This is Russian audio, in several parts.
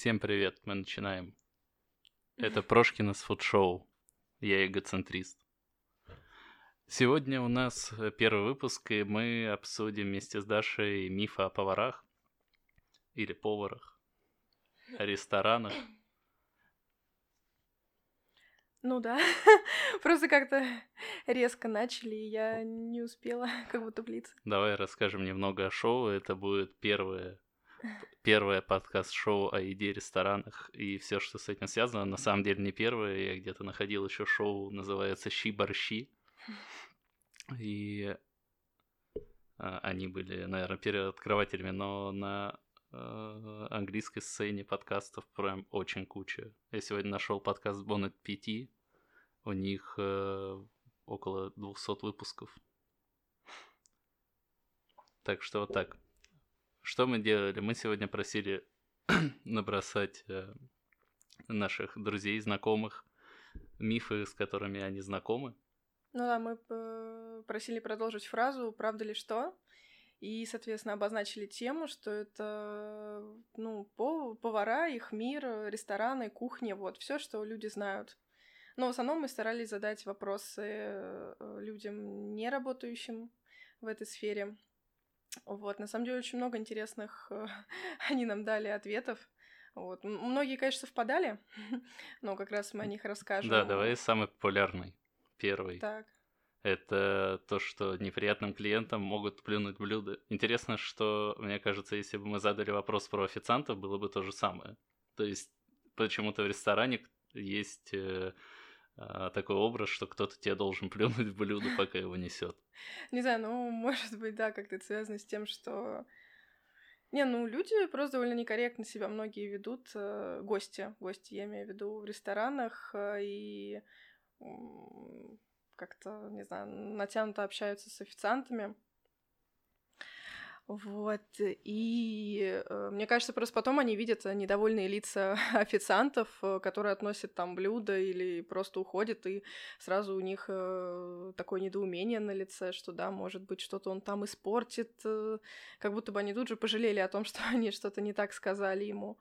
Всем привет, мы начинаем. Это Прошкина с фуд-шоу. Я эгоцентрист. Сегодня у нас первый выпуск, и мы обсудим вместе с Дашей мифы о поварах или поварах, о ресторанах. Ну да, просто как-то резко начали, и я не успела как будто влиться. Давай расскажем немного о шоу. Это будет первое, первое подкаст-шоу о еде, ресторанах и все, что с этим связано. На самом деле не первое. Я где-то находил еще шоу, называется «Щи-борщи». И а, они были, наверное, первооткрывателями, но на э, английской сцене подкастов прям очень куча. Я сегодня нашел подкаст Bonnet PT. У них э, около 200 выпусков. Так что вот так. Что мы делали? Мы сегодня просили набросать э, наших друзей, знакомых, мифы, с которыми они знакомы. Ну да, мы э, просили продолжить фразу «правда ли что?» и, соответственно, обозначили тему, что это, ну, повара, их мир, рестораны, кухня, вот, все, что люди знают. Но в основном мы старались задать вопросы э, людям, не работающим в этой сфере. Вот, на самом деле, очень много интересных э, они нам дали ответов. Вот. Многие, конечно, совпадали, но как раз мы о них расскажем. Да, давай самый популярный, первый. Так. Это то, что неприятным клиентам могут плюнуть блюда. Интересно, что, мне кажется, если бы мы задали вопрос про официантов, было бы то же самое. То есть почему-то в ресторане есть э, такой образ, что кто-то тебе должен плюнуть в блюдо, пока его несет. Не знаю, ну, может быть, да, как-то это связано с тем, что... Не, ну, люди просто довольно некорректно себя многие ведут, э, гости, гости, я имею в виду, в ресторанах, э, и как-то, не знаю, натянуто общаются с официантами. Вот, и э, мне кажется, просто потом они видят недовольные лица официантов, э, которые относят там блюда или просто уходят, и сразу у них э, такое недоумение на лице, что да, может быть, что-то он там испортит, э, как будто бы они тут же пожалели о том, что они что-то не так сказали ему.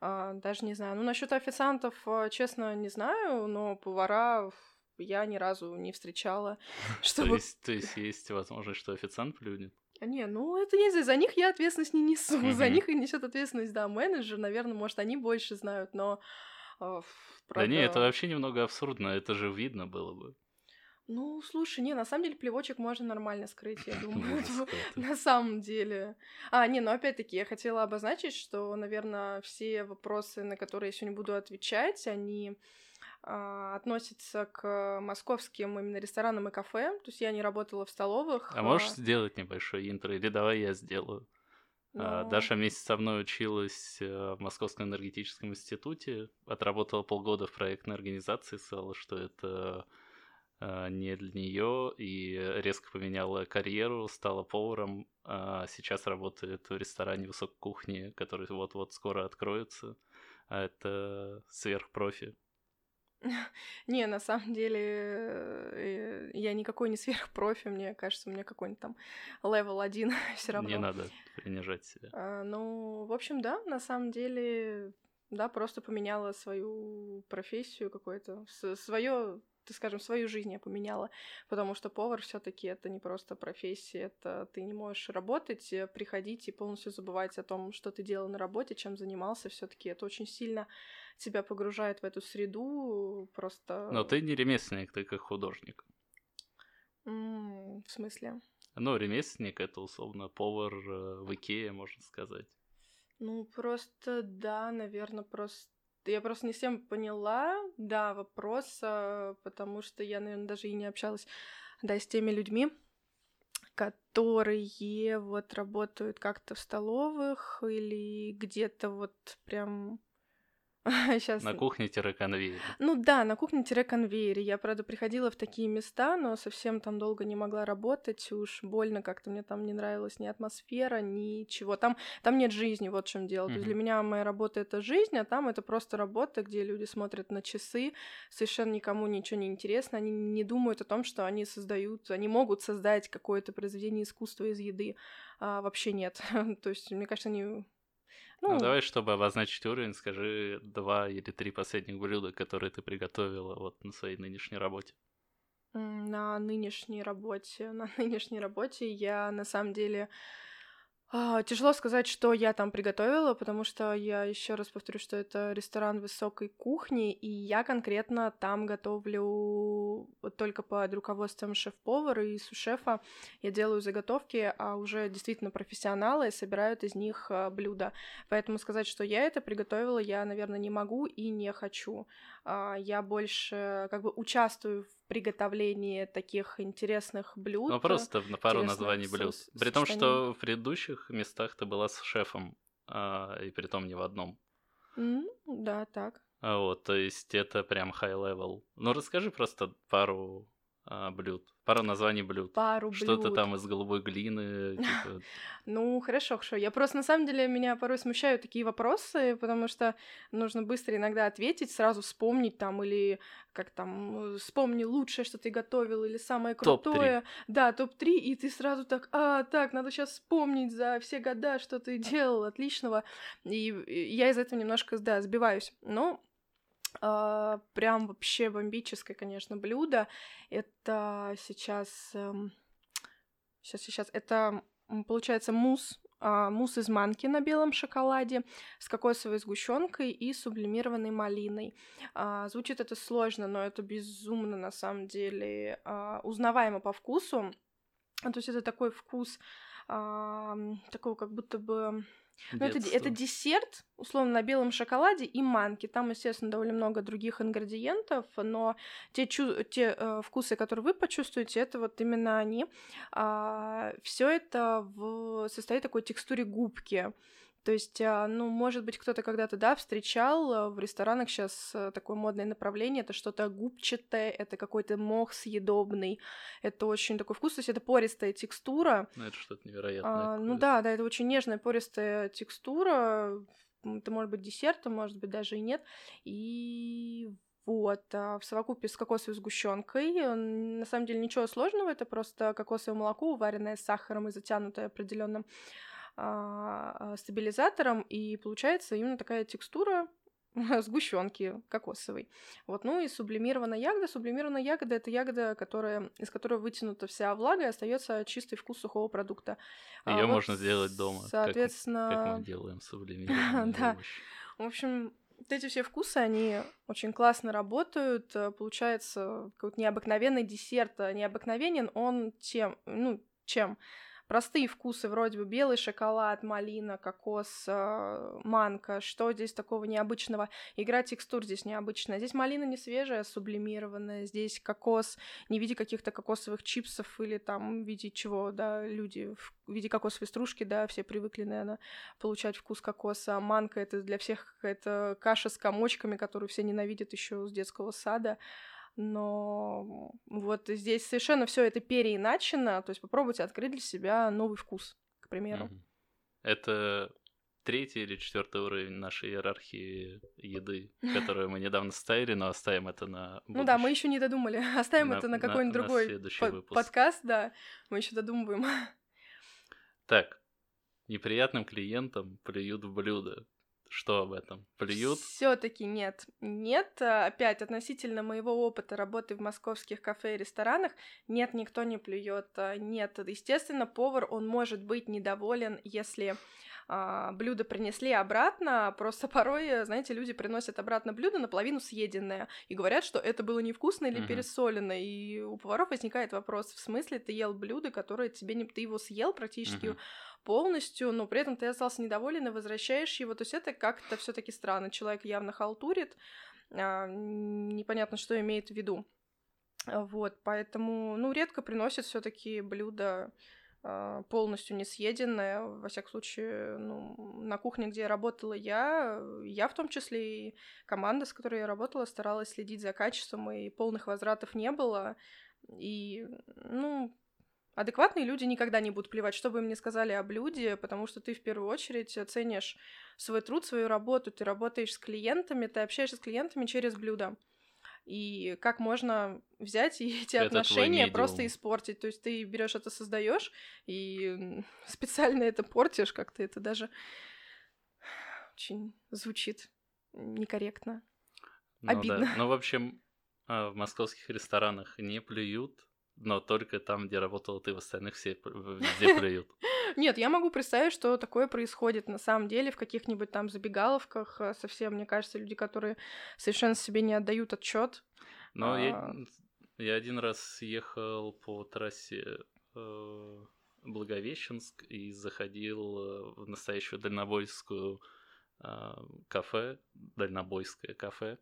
А, даже не знаю. Ну, насчет официантов, э, честно, не знаю, но повара я ни разу не встречала. Чтобы... То, есть, то есть есть возможность, что официант плюнет? А не, ну это не за, них я ответственность не несу, mm-hmm. за них и несет ответственность, да, менеджер, наверное, может, они больше знают, но... Э, правда... Да не, это вообще немного абсурдно, это же видно было бы. Ну, слушай, не, на самом деле плевочек можно нормально скрыть, я думаю, на самом деле. А, не, ну опять-таки я хотела обозначить, что, наверное, все вопросы, на которые я сегодня буду отвечать, они относится к московским именно ресторанам и кафе. То есть я не работала в столовых. А можешь сделать небольшое интро? Или давай я сделаю? А, Но... Даша вместе со мной училась в Московском энергетическом институте, отработала полгода в проектной организации, сказала, что это не для нее, и резко поменяла карьеру, стала поваром, а сейчас работает в ресторане высокой кухни, который вот-вот скоро откроется. А это сверхпрофи. Не, на самом деле, э, я никакой не сверхпрофи, мне кажется, у меня какой-нибудь там level один все равно. Не надо принижать себя. А, ну, в общем, да, на самом деле, да, просто поменяла свою профессию какое-то, свое ты, скажем, свою жизнь я поменяла, потому что повар все таки это не просто профессия, это ты не можешь работать, э, приходить и полностью забывать о том, что ты делал на работе, чем занимался, все таки это очень сильно тебя погружает в эту среду, просто... Но ты не ремесленник, ты как художник. Mm, в смысле? Ну, ремесленник — это, условно, повар э, в Икее, можно сказать. Ну, просто, да, наверное, просто я просто не всем поняла, да, вопрос, а, потому что я, наверное, даже и не общалась, да, с теми людьми, которые вот работают как-то в столовых или где-то вот прям Сейчас... На кухне-конвейере. Ну да, на кухне-конвейере. Я, правда, приходила в такие места, но совсем там долго не могла работать. Уж больно как-то мне там не нравилась ни атмосфера, ничего. Там, там нет жизни, вот в чем дело. Mm-hmm. То есть для меня моя работа — это жизнь, а там это просто работа, где люди смотрят на часы, совершенно никому ничего не интересно, они не думают о том, что они создают, они могут создать какое-то произведение искусства из еды. А, вообще нет. То есть, мне кажется, они Ну, ну, давай, чтобы обозначить уровень, скажи два или три последних блюда, которые ты приготовила вот на своей нынешней работе. На нынешней работе, на нынешней работе я на самом деле а, тяжело сказать, что я там приготовила, потому что я еще раз повторю, что это ресторан высокой кухни, и я конкретно там готовлю только под руководством шеф-повара и сушефа. Я делаю заготовки, а уже действительно профессионалы собирают из них а, блюда. Поэтому сказать, что я это приготовила, я, наверное, не могу и не хочу. А, я больше как бы участвую в приготовлении таких интересных блюд. Ну, просто на пару названий блюд. При том, что в предыдущих местах ты была с шефом, а, и при том не в одном. Mm, да, так. Вот, то есть это прям high level. Ну, расскажи просто пару а, блюд. Пару названий блюд. Пару блюд. Что-то там из голубой глины. Типа... ну, хорошо, хорошо. Я просто, на самом деле, меня порой смущают такие вопросы, потому что нужно быстро иногда ответить, сразу вспомнить там, или как там, вспомни лучшее, что ты готовил, или самое крутое. Топ-3. Да, топ-3, и ты сразу так, а, так, надо сейчас вспомнить за все года, что ты делал отличного. И я из этого немножко, да, сбиваюсь. Но Uh, прям вообще бомбическое, конечно, блюдо. Это сейчас... Сейчас, сейчас. Это, получается, мусс uh, мусс из манки на белом шоколаде с кокосовой сгущенкой и сублимированной малиной. Uh, звучит это сложно, но это безумно на самом деле узнаваемо по вкусу. То есть это такой вкус такого как будто бы ну, это, это десерт, условно, на белом шоколаде и манки. Там, естественно, довольно много других ингредиентов, но те, чу- те э, вкусы, которые вы почувствуете, это вот именно они. А, все это в состоит такой текстуре губки. То есть, а, ну, может быть, кто-то когда-то, да, встречал а, в ресторанах сейчас э, такое модное направление, это что-то губчатое, это какой-то мох съедобный, это очень такой вкус, то есть это пористая текстура. Ну, это что-то невероятное. А, ну да, да, это очень нежная пористая текстура, это может быть десертом, может быть, даже и нет, и вот, а в совокупе с кокосовой сгущенкой. На самом деле ничего сложного, это просто кокосовое молоко, уваренное с сахаром и затянутое определенным а, а, стабилизатором, и получается именно такая текстура сгущенки кокосовой. Вот, ну и сублимированная ягода. Сублимированная ягода это ягода, которая, из которой вытянута вся влага и остается чистый вкус сухого продукта. Ее а, вот, сделать дома. Соответственно. Как, как мы делаем сублимированную Да. В общем, вот эти все вкусы, они очень классно работают. Получается какой-то необыкновенный десерт. Необыкновенен он тем, ну, чем? Простые вкусы, вроде бы белый шоколад, малина, кокос, э, манка, что здесь такого необычного? Игра текстур здесь необычная. Здесь малина не свежая, а сублимированная, здесь кокос не в виде каких-то кокосовых чипсов или там в виде чего, да, люди в виде кокосовой стружки, да, все привыкли, наверное, получать вкус кокоса. Манка — это для всех какая-то каша с комочками, которую все ненавидят еще с детского сада но вот здесь совершенно все это переиначено, то есть попробуйте открыть для себя новый вкус, к примеру. Это третий или четвертый уровень нашей иерархии еды, которую мы недавно ставили, но оставим это на будущее. Ну да, мы еще не додумали. Оставим на, это на какой-нибудь другой по- подкаст, да. Мы еще додумываем. Так, неприятным клиентам плюют в блюдо. Что об этом? Плюют? Все-таки нет. Нет, а, опять относительно моего опыта работы в московских кафе и ресторанах, нет, никто не плюет. А, нет, естественно, повар, он может быть недоволен, если а, блюдо принесли обратно, просто порой, знаете, люди приносят обратно блюдо наполовину съеденное и говорят, что это было невкусно или uh-huh. пересолено, и у поваров возникает вопрос, в смысле ты ел блюдо, которое тебе не... Ты его съел практически uh-huh полностью, но при этом ты остался недоволен и возвращаешь его. То есть это как-то все таки странно. Человек явно халтурит, а, непонятно, что имеет в виду. Вот, поэтому, ну, редко приносят все таки блюда полностью не съеденное. Во всяком случае, ну, на кухне, где работала я, я в том числе и команда, с которой я работала, старалась следить за качеством, и полных возвратов не было. И, ну, Адекватные люди никогда не будут плевать, что бы им ни сказали о блюде, потому что ты в первую очередь ценишь свой труд, свою работу, ты работаешь с клиентами, ты общаешься с клиентами через блюдо. И как можно взять и эти это отношения просто испортить? То есть ты берешь это, создаешь и специально это портишь, как-то это даже очень звучит некорректно. Ну, Обидно. Да. Ну, в общем, а, в московских ресторанах не плюют, но только там, где работала ты, в остальных все везде плюют. Нет, я могу представить, что такое происходит на самом деле в каких-нибудь там забегаловках. э, Совсем, мне кажется, люди, которые совершенно себе не отдают отчет. Но я, А. я один раз ехал по трассе э, Благовещенск и заходил э, в настоящую дальнобойскую э, кафе, дальнобойское кафе.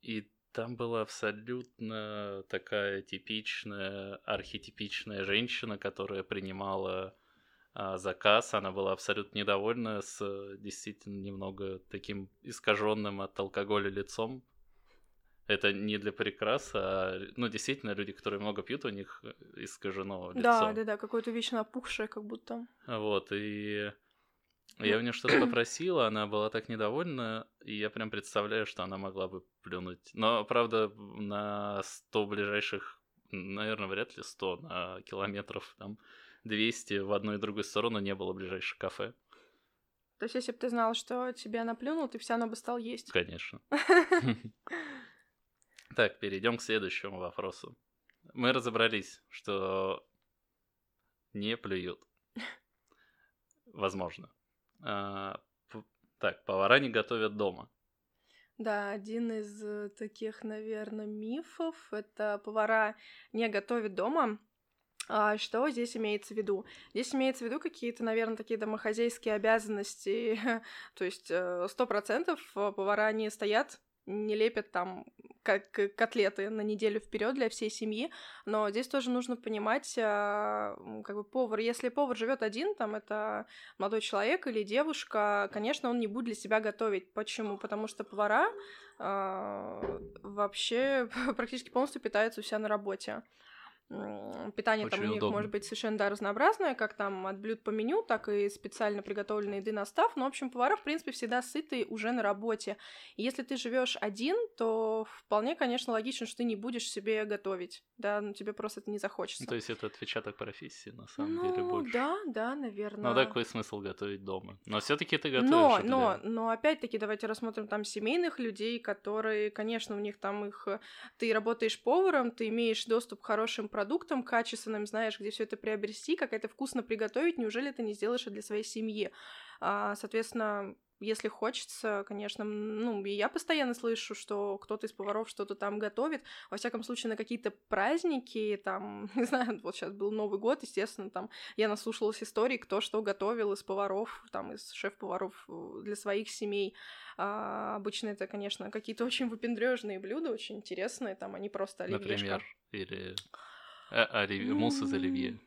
И там была абсолютно такая типичная, архетипичная женщина, которая принимала а, заказ. Она была абсолютно недовольна с э, действительно немного таким искаженным от алкоголя лицом. Это не для прикраса, а, ну, действительно, люди, которые много пьют, у них э, искажено лицо. Да, да, да, какое-то вечно опухшее, как будто. Вот, и я у нее что-то попросила, она была так недовольна, и я прям представляю, что она могла бы плюнуть. Но, правда, на 100 ближайших, наверное, вряд ли 100, на километров там 200 в одну и другую сторону не было ближайших кафе. То есть, если бы ты знал, что тебе она плюнул, ты все равно бы стал есть. Конечно. Так, перейдем к следующему вопросу. Мы разобрались, что не плюют. Возможно. А, Так, повара не готовят дома. Да, один из э, таких, наверное, мифов — это повара не готовят дома. А что здесь имеется в виду? Здесь имеется в виду какие-то, наверное, такие домохозяйские обязанности. То есть э, сто процентов повара не стоят, не лепят там как котлеты на неделю вперед для всей семьи, но здесь тоже нужно понимать, а, как бы повар, если повар живет один, там это молодой человек или девушка, конечно, он не будет для себя готовить. Почему? Потому что повара а, вообще практически полностью питаются у себя на работе. Питание там у Очень них удобно. может быть совершенно да, разнообразное, как там от блюд по меню, так и специально приготовленной еды на став. Но, в общем, повара, в принципе, всегда сытые уже на работе. И если ты живешь один, то вполне, конечно, логично, что ты не будешь себе готовить. Да, ну тебе просто это не захочется. Ну, То есть это отпечаток профессии, на самом ну, деле, больше. да, да, наверное. Ну, такой смысл готовить дома. Но все-таки ты готовишь. Но, же для- но, но опять-таки давайте рассмотрим там семейных людей, которые, конечно, у них там их... Ты работаешь поваром, ты имеешь доступ к хорошим продуктам, качественным, знаешь, где все это приобрести, как это вкусно приготовить, неужели ты не сделаешь это для своей семьи? А, соответственно, если хочется, конечно, ну, и я постоянно слышу, что кто-то из поваров что-то там готовит, во всяком случае, на какие-то праздники, там, не знаю, вот сейчас был Новый год, естественно, там, я наслушалась историй, кто что готовил из поваров, там, из шеф-поваров э, для своих семей. А, обычно это, конечно, какие-то очень выпендрежные блюда, очень интересные, там, они просто оливьешка. Например, или а- мусс из оливье.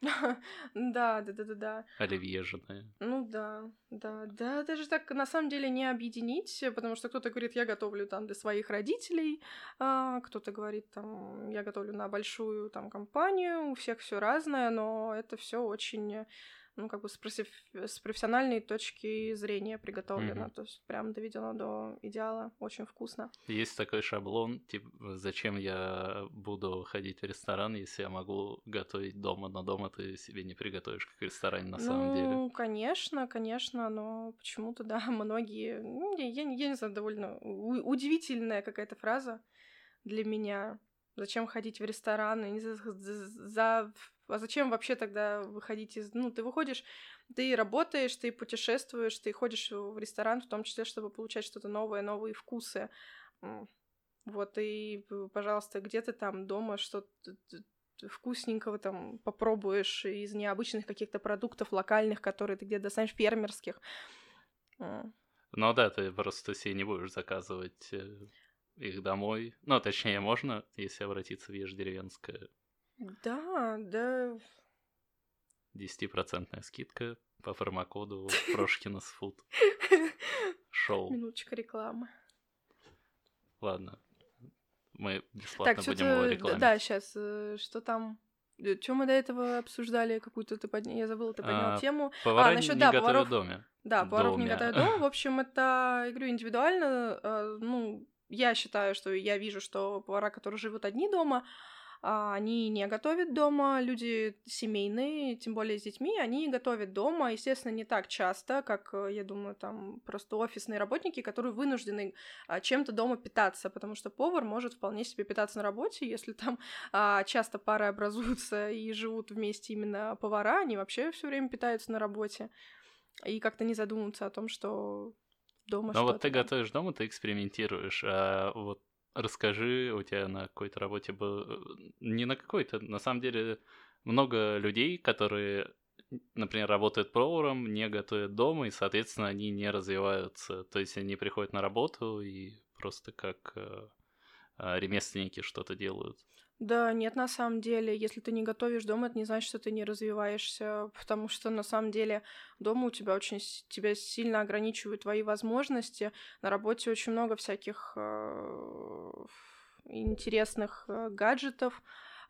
Да, да, да, да, да. Оливье жирное. Ну да, да, да, даже так на самом деле не объединить, потому что кто-то говорит, я готовлю там для своих родителей, а, кто-то говорит там, я готовлю на большую там компанию, у всех все разное, но это все очень, ну как бы с, с профессиональной точки зрения приготовлено, Мгм. то есть прям доведено до идеала, очень вкусно. Есть такой шаблон, типа, зачем я буду ходить в ресторан, если я могу готовить дома, но дома ты себе не приготовишь, как в ресторане на самом деле. Ну, конечно, конечно, но почему-то, да, многие... ну, Я, я, не- я не знаю, довольно удивительная какая-то фраза для меня. Зачем ходить в рестораны? Не за, за- за- А зачем вообще тогда выходить из... Ну, ты выходишь, ты работаешь, ты путешествуешь, ты ходишь в ресторан, в том числе, чтобы получать что-то новое, новые вкусы. Вот, и, пожалуйста, где ты там дома что-то вкусненького там попробуешь из необычных каких-то продуктов локальных, которые ты где-то достанешь, фермерских. Ну да, ты просто себе не будешь заказывать э, их домой. Ну, точнее, можно, если обратиться в Ешь деревенское. Да, да. 10% скидка по промокоду Прошкинс Фуд Шоу. Минуточка рекламы. Ладно. Мы бесплатно Так, будем его рекламировать. Да, сейчас, что там... Что мы до этого обсуждали? Какую-то ты поднял... Я забыла, ты поднял А, тему. Повара а, не насчет, не да, поваров- в доме. Да, поваров не доме. готовят дома. В общем, это, я говорю, индивидуально. э, Ну, я считаю, что я вижу, что повара, которые живут одни дома, они не готовят дома, люди семейные, тем более с детьми, они готовят дома, естественно, не так часто, как, э, я думаю, там просто офисные работники, которые вынуждены а, чем-то дома питаться, потому что повар может вполне себе питаться на работе, если там а, часто пары образуются и живут вместе именно повара, они вообще все время питаются на работе и как-то не задумываются о том, что дома Но вот ты готовишь дома, ты экспериментируешь, а вот расскажи, у тебя на какой-то работе был... Не на какой-то, на самом деле, много людей, которые, например, работают поваром, не готовят дома, и, соответственно, они не развиваются. То есть они приходят на работу и просто как э, ремесленники что-то делают. Да, нет, на самом деле, если ты не готовишь дома, это не значит, что ты не развиваешься, потому что на самом деле дома у тебя очень тебя сильно ограничивают твои возможности. На работе очень много всяких э, интересных э, гаджетов,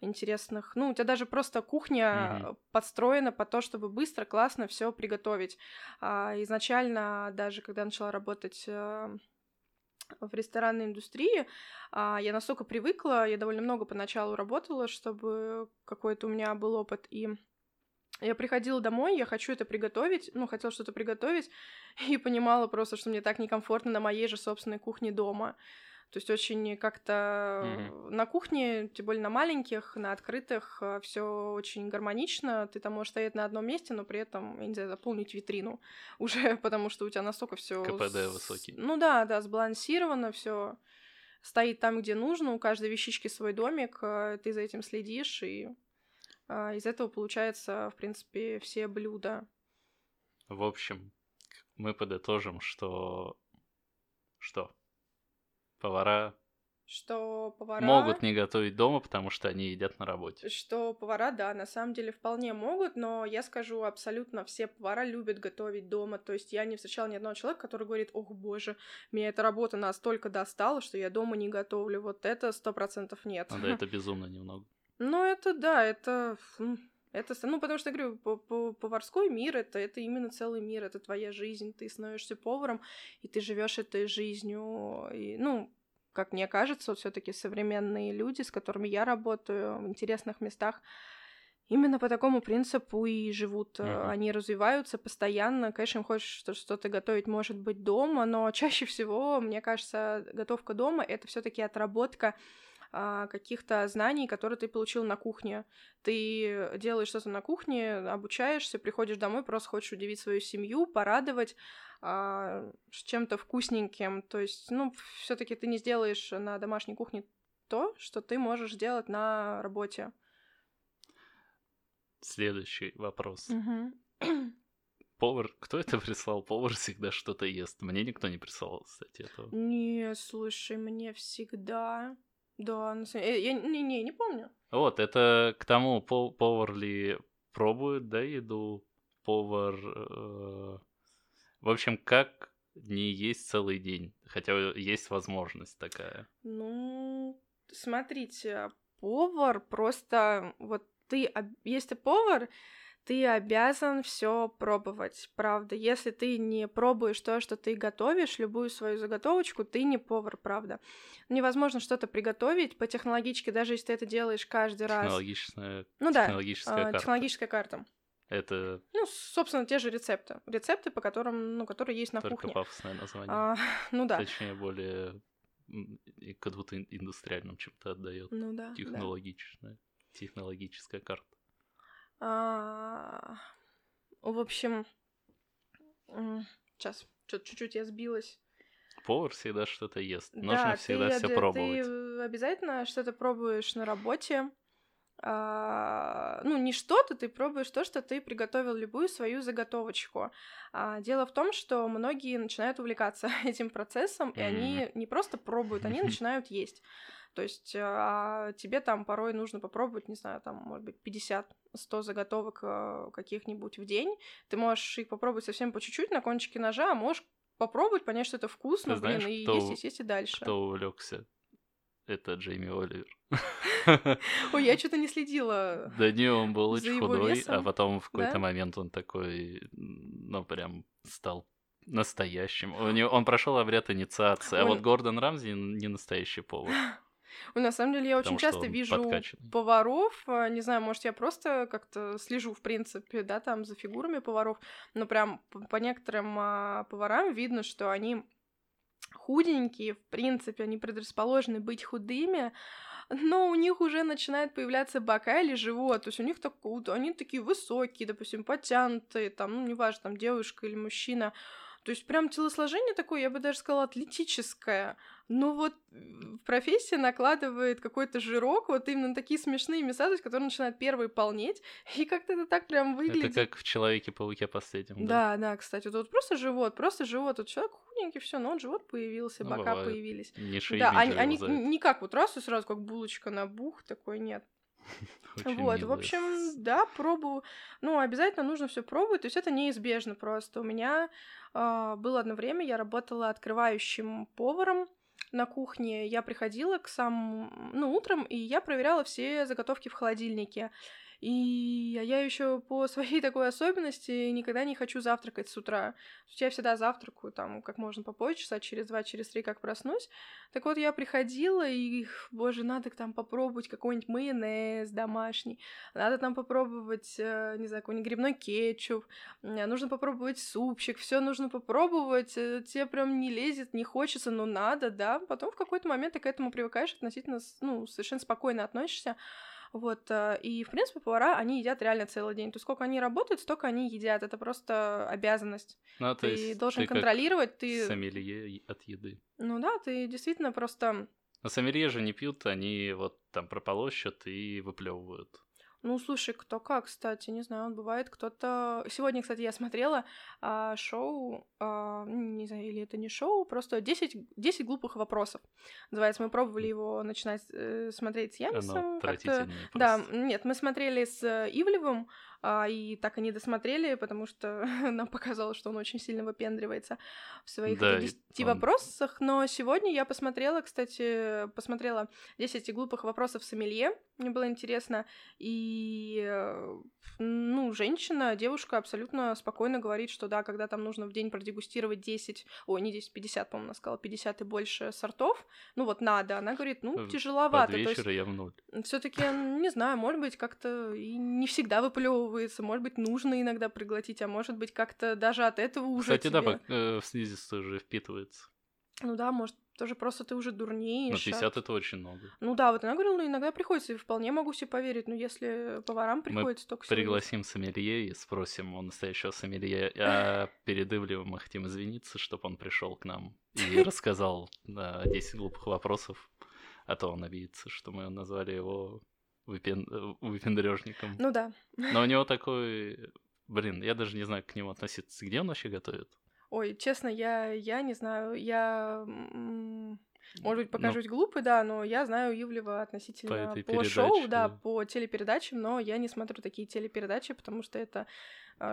интересных. Ну, у тебя даже просто кухня mm-hmm. подстроена по то, чтобы быстро, классно все приготовить. А изначально, даже когда начала работать э, в ресторанной индустрии. А, я настолько привыкла, я довольно много поначалу работала, чтобы какой-то у меня был опыт. И я приходила домой, я хочу это приготовить, ну, хотела что-то приготовить, и понимала просто, что мне так некомфортно на моей же собственной кухне дома. То есть очень как-то mm-hmm. на кухне, тем более на маленьких, на открытых, э, все очень гармонично. Ты там можешь стоять на одном месте, но при этом, не знаю, заполнить витрину уже, потому что у тебя настолько все. КПД с... высокий. Ну да, да, сбалансировано, все стоит там, где нужно, у каждой вещички свой домик, э, ты за этим следишь, и а, из этого получается, в принципе, все блюда. В общем, мы подытожим, что... Что? Повара что повара... Могут не готовить дома, потому что они едят на работе. Что повара, да, на самом деле вполне могут, но я скажу, абсолютно все повара любят готовить дома. То есть я не встречала ни одного человека, который говорит, ох, боже, меня эта работа настолько достала, что я дома не готовлю. Вот это сто процентов нет. Ну да, это безумно немного. Ну это да, это... Это, ну, потому что, я говорю, поварской мир это, это именно целый мир, это твоя жизнь, ты становишься поваром, и ты живешь этой жизнью. И, ну, как мне кажется, вот все-таки современные люди, с которыми я работаю в интересных местах, именно по такому принципу и живут. Uh-huh. Они развиваются постоянно. Конечно, им хочется что-то готовить, может быть, дома, но чаще всего, мне кажется, готовка дома это все-таки отработка а, каких-то знаний, которые ты получил на кухне. Ты делаешь что-то на кухне, обучаешься, приходишь домой, просто хочешь удивить свою семью, порадовать а, с чем-то вкусненьким. То есть, ну, все-таки ты не сделаешь на домашней кухне то, что ты можешь сделать на работе. Следующий вопрос. Повар, кто это прислал? Повар всегда что-то ест. Мне никто не прислал, кстати, этого. Не, слушай, мне всегда да, на самом деле, я не, не, не помню. Вот, это к тому, повар ли пробует, да, еду, повар... Э, в общем, как не есть целый день, хотя есть возможность такая. Ну, смотрите, повар просто... Вот ты, если повар, ты обязан все пробовать, правда. Если ты не пробуешь то, что ты готовишь, любую свою заготовочку, ты не повар, правда. Невозможно что-то приготовить по технологичке, даже если ты это делаешь каждый раз. Технологичная, ну, да, технологическая а, карта. Технологическая карта. Это... Ну, собственно, те же рецепты. Рецепты, по которым, ну, которые есть на Только кухне. Только пафосное название. А, ну да. Точнее, более как будто индустриальным чем-то отдает. Ну да. Технологичная. Да. Технологическая карта. А, в общем, сейчас, чуть-чуть я сбилась. Повар всегда что-то ест. Нужно всегда все пробовать. Ты обязательно что-то пробуешь на работе. А, ну, не что-то, ты пробуешь то, что ты приготовил любую свою заготовочку. А, дело в том, что многие начинают увлекаться этим процессом, и они не просто пробуют, они начинают есть. То есть а, тебе там порой нужно попробовать, не знаю, там, может быть, 50-100 заготовок а, каких-нибудь в день. Ты можешь их попробовать совсем по чуть-чуть на кончике ножа, а можешь попробовать, понять, что это вкусно, Ты знаешь, блин, и кто, есть, есть, есть и дальше. Кто увлекся? Это Джейми Оливер. Ой, я что-то не следила. Да не, он был очень худой, а потом в какой-то момент он такой, ну, прям стал настоящим. У него, он прошел обряд инициации, а вот Гордон Рамзи не настоящий повар. Ну, на самом деле, я Потому очень часто вижу подкачанный. поваров, а, не знаю, может, я просто как-то слежу, в принципе, да, там за фигурами поваров, но прям по, некоторым а, поварам видно, что они худенькие, в принципе, они предрасположены быть худыми, но у них уже начинает появляться бока или живот, то есть у них так, они такие высокие, допустим, потянутые, там, ну, неважно, там, девушка или мужчина, то есть прям телосложение такое, я бы даже сказала, атлетическое. Но вот профессия накладывает какой-то жирок, вот именно такие смешные места, то есть, которые начинают первые полнеть, и как-то это так прям выглядит. Это как в Человеке-пауке последнем, Да, да? да, кстати, вот, вот просто живот, просто живот. Вот человек худенький, все, но вот живот появился, Ну, бока бывает. появились. Ниши да, они, они не как вот раз и сразу, как булочка на бух, такой нет. Очень вот, в милые. общем, да, пробую. Ну, обязательно нужно все пробовать, то есть это неизбежно просто. У меня было одно время, я работала открывающим поваром на кухне. Я приходила к самому, ну, утром, и я проверяла все заготовки в холодильнике. И я еще по своей такой особенности никогда не хочу завтракать с утра. Я всегда завтракаю там как можно попозже, часа через два, через три, как проснусь. Так вот, я приходила, и, боже, надо там попробовать какой-нибудь майонез домашний, надо там попробовать, э, не знаю, какой-нибудь грибной кетчуп, нужно попробовать супчик, все нужно попробовать, э, тебе прям не лезет, не хочется, но надо, да. Потом в какой-то момент ты к этому привыкаешь, относительно, ну, совершенно спокойно относишься. Вот, э, и, в принципе, повара, они едят реально целый день. То есть сколько они работают, столько они едят. Это просто обязанность. Ну, то Ты есть должен ты контролировать, ты... сомелье от еды. Ну да, ты действительно просто А сомелье же не пьют, они вот там прополощут и выплевывают. Ну, слушай, кто как, кстати, не знаю, бывает кто-то... Сегодня, кстати, я смотрела а, шоу, а, не знаю, или это не шоу, просто 10, 10 глупых вопросов. Называется, мы пробовали его начинать э, смотреть с отвратительное Да, нет, мы смотрели с э, Ивлевым, а, и так и не досмотрели, потому что нам показалось, что он очень сильно выпендривается в своих Да, этих и 10 он- вопросах. Но сегодня я посмотрела, кстати, посмотрела 10 глупых вопросов сомелье, мне было интересно, и, э, ну, женщина, девушка абсолютно спокойно говорит, что да, когда там нужно в день продегустировать 10, ой, не 10, 50, по-моему, она сказала, 50 и больше сортов, ну вот надо, она говорит, ну, Э, тяжеловато. Под то есть вечер я в ноль. все таки не знаю, может быть, как-то и не всегда выплевывается, может быть, нужно иногда проглотить, а может быть, как-то даже от этого уже Кстати, да, тебе- пок- э, в слизистую же впитывается. Ну да, может, тоже просто ты уже Но дурнеешь. а- 50 это очень много. Ну да, вот она говорила, ну иногда приходится, и вполне могу себе поверить, но если поварам приходится только всего лишь- Пригласим сомелье и спросим у настоящего сомелье, а перед Ивлевым мы хотим извиниться, чтобы он пришел к нам и рассказал да, 10 глупых вопросов, а то он обидится, что мы назвали его выпен... выпендрежником. Ну да. Но у него такой... Блин, я даже не знаю, к нему относиться. Где он вообще готовит? Ой, честно, я, я не знаю, я... Может быть, Ну, покажусь глупой, да, но я знаю Ивлева относительно по, шоу, передаче, да, да. по телепередачам, но я не смотрю такие телепередачи, потому что это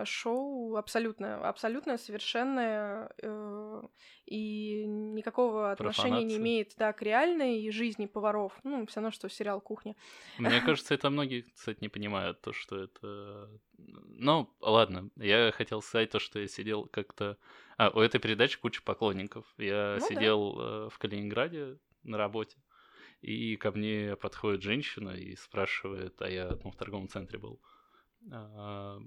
шоу абсолютно, абсолютно совершенное э, и никакого отношения не имеет, да, к реальной жизни поваров. Ну, все равно, что сериал «Кухня». Мне кажется, это многие, кстати, не понимают, то, что это... Ну, ладно, я хотел сказать то, что я сидел как-то... А, у этой передачи куча поклонников. Я Ну да. сидел э, в Калининграде на работе, и ко мне подходит женщина и спрашивает, а я ну, в торговом центре был, «А,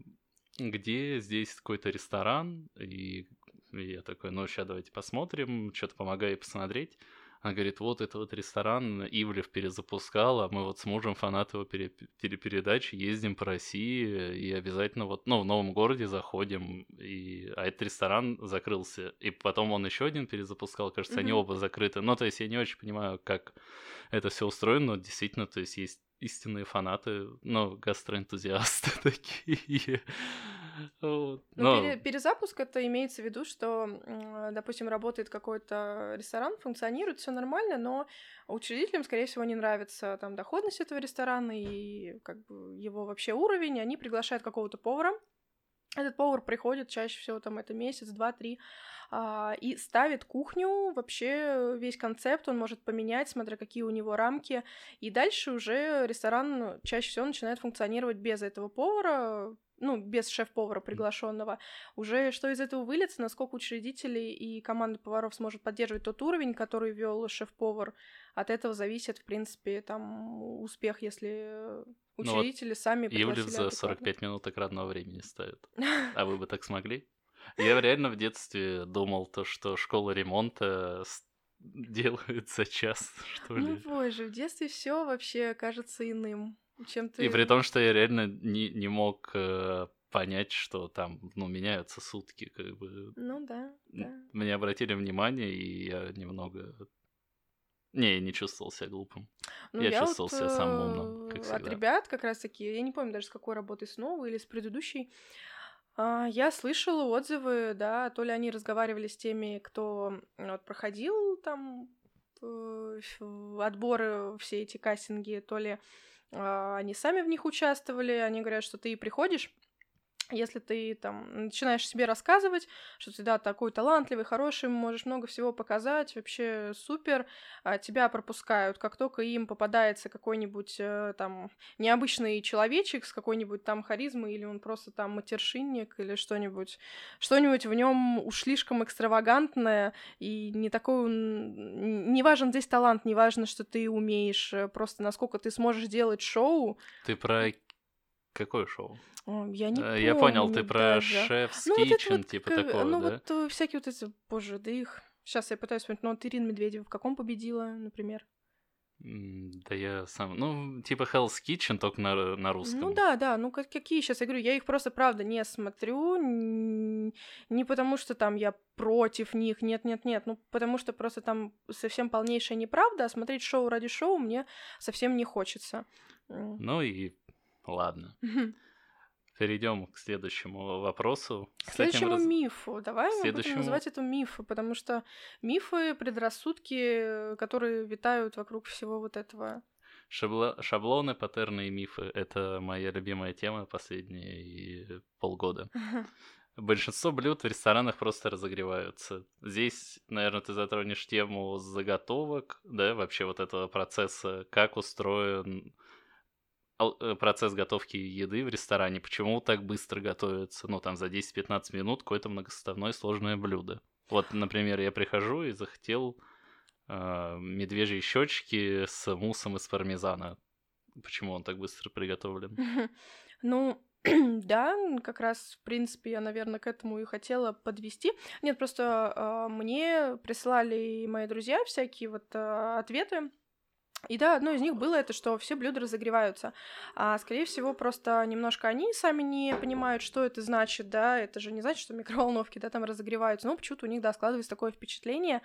где здесь какой-то ресторан, и я такой, ну, сейчас давайте посмотрим, что-то помогаю ей посмотреть. Она говорит, вот это вот ресторан Ивлев перезапускал, а мы вот с мужем фанаты его пере- телепередач ездим по России и обязательно вот, ну, в новом городе заходим, и... а этот ресторан закрылся. И потом он еще один перезапускал, кажется, они Мгм. оба закрыты. Ну, то есть я не очень понимаю, как это все устроено, но действительно, то есть есть истинные фанаты, ну, гастроэнтузиасты такие. Вот. Ну, Но- пере- перезапуск это имеется в виду, что, допустим, работает какой-то ресторан, функционирует, все нормально, но учредителям, скорее всего, не нравится там доходность этого ресторана и как бы его вообще уровень. Они приглашают какого-то повара. Этот повар приходит чаще всего там это месяц, два, три, и ставит кухню, вообще весь концепт он может поменять, смотря какие у него рамки. И дальше уже ресторан чаще всего начинает функционировать без этого повара, ну, без шеф-повара приглашенного, уже что из этого выльется, насколько учредители и команда поваров сможет поддерживать тот уровень, который вел шеф-повар, от этого зависит, в принципе, там, успех, если учредители ну, вот сами Юлит за 45 минут экранного времени ставит. А вы бы так смогли? Я реально в детстве думал то, что школа ремонта делает за час, что ну, ли. Ну, боже, в детстве все вообще кажется иным, чем ты... И при том, что я реально не, не мог э, понять, что там, ну, меняются сутки, как бы. Ну да, да. Мне обратили внимание, и я немного... Не, я не чувствовал себя глупым. Ну, я, я чувствовал вот, себя самым умным, как всегда. От ребят как раз-таки, я не помню даже с какой работы, с новой или с предыдущей, я слышала отзывы, да, то ли они разговаривали с теми, кто вот, проходил там э, отборы, все эти кастинги, то ли а, они сами в них участвовали, они говорят, что ты приходишь, если ты там начинаешь себе рассказывать, что ты, да, такой талантливый, хороший, можешь много всего показать, вообще супер, а тебя пропускают. Как только им попадается какой-нибудь э, там необычный человечек с какой-нибудь там харизмой, или он просто там матершинник, или что-нибудь, что-нибудь в нем уж слишком экстравагантное, и не такой... Не важен здесь талант, не важно, что ты умеешь, э, просто насколько ты сможешь делать шоу. Ты про Какое шоу? Я не помню. Я понял, ты про даже. Chef's ну, Kitchen, вот типа как, такого, Ну да? вот э, всякие вот эти, боже, да их... Сейчас я пытаюсь вспомнить, ну вот Ирина Медведева в каком победила, например? Да я сам... Ну, типа Hell's Kitchen, только на, на русском. Ну да, да, ну как, какие сейчас, я говорю, я их просто, правда, не смотрю, не потому что там я против них, нет-нет-нет, ну потому что просто там совсем полнейшая неправда, а смотреть шоу ради шоу мне совсем не хочется. Ну и ладно. Перейдем к следующему вопросу. К следующему раз... мифу. Давай следующему... мы будем называть это мифы, потому что мифы, предрассудки, которые витают вокруг всего вот этого. Шабло... Шаблоны, паттерны и мифы — это моя любимая тема последние полгода. Большинство блюд в ресторанах просто разогреваются. Здесь, наверное, ты затронешь тему заготовок, да, вообще вот этого процесса, как устроен Э, процесс готовки еды в ресторане, почему так быстро готовится, ну, там, за 10-15 минут какое-то многосоставное сложное блюдо. Вот, например, я прихожу и захотел э, медвежьи щечки с муссом из пармезана. Почему он так быстро приготовлен? Ну, да, как раз, в принципе, я, наверное, к этому и хотела подвести. Нет, просто э, мне прислали мои друзья всякие вот э, ответы и да, одно из них было это, что все блюда разогреваются. А, скорее всего, просто немножко они сами не понимают, что это значит, да, это же не значит, что микроволновки, да, там разогреваются, но почему-то у них, да, складывается такое впечатление.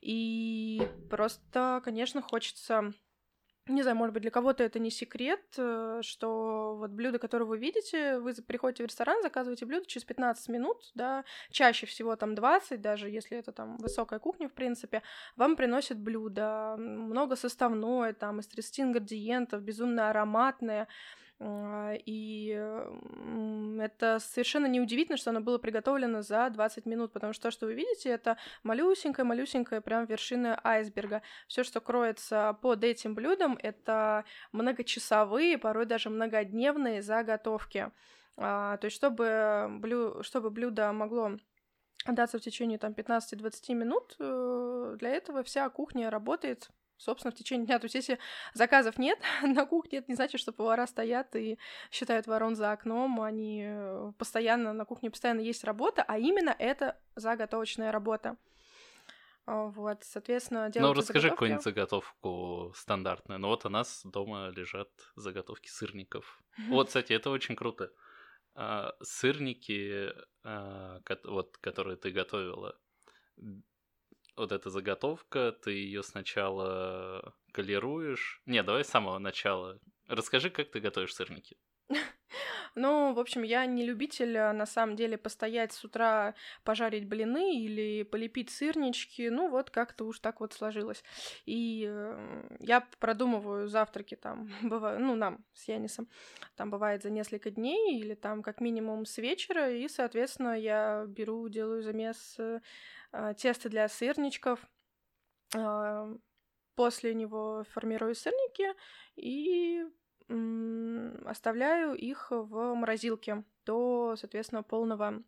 И просто, конечно, хочется не знаю, может быть, для кого-то это не секрет, э, что вот блюдо, которое вы видите, вы приходите в ресторан, заказываете блюдо через 15 минут, да, чаще всего там 20, даже если это там высокая кухня, в принципе, вам приносят блюдо, много составное, там из 30 ингредиентов, безумно ароматное, и это совершенно неудивительно, что оно было приготовлено за 20 минут, потому что то, что вы видите, это малюсенькая-малюсенькая прям вершина айсберга. Все, что кроется под этим блюдом, это многочасовые, порой даже многодневные заготовки. А, то есть, чтобы, блю... чтобы блюдо могло отдаться в течение там 15-20 минут, э, для этого вся кухня работает собственно, в течение дня. То есть, если заказов нет на кухне, это не значит, что повара стоят и считают ворон за окном. Они э, постоянно, на кухне постоянно есть работа, а именно это заготовочная работа. А, вот, соответственно, Ну, расскажи какую-нибудь заготовку стандартную. Ну, вот у нас дома лежат заготовки сырников. Вот, кстати, это очень круто. А, сырники, а, вот, которые ты готовила, вот эта заготовка, ты ее сначала колируешь. Не, давай с самого начала. Расскажи, как ты готовишь сырники. Ну, в общем, я не любитель, а, на самом деле, постоять с утра, пожарить блины или полепить сырнички. Ну, вот как-то уж так вот сложилось. И э, я продумываю завтраки там, бывает, ну, нам с Янисом, там бывает за несколько дней или там как минимум с вечера, и, соответственно, я беру, делаю замес э, тесто для сырничков, э, после него формирую сырники и оставляю их в морозилке до, соответственно, полного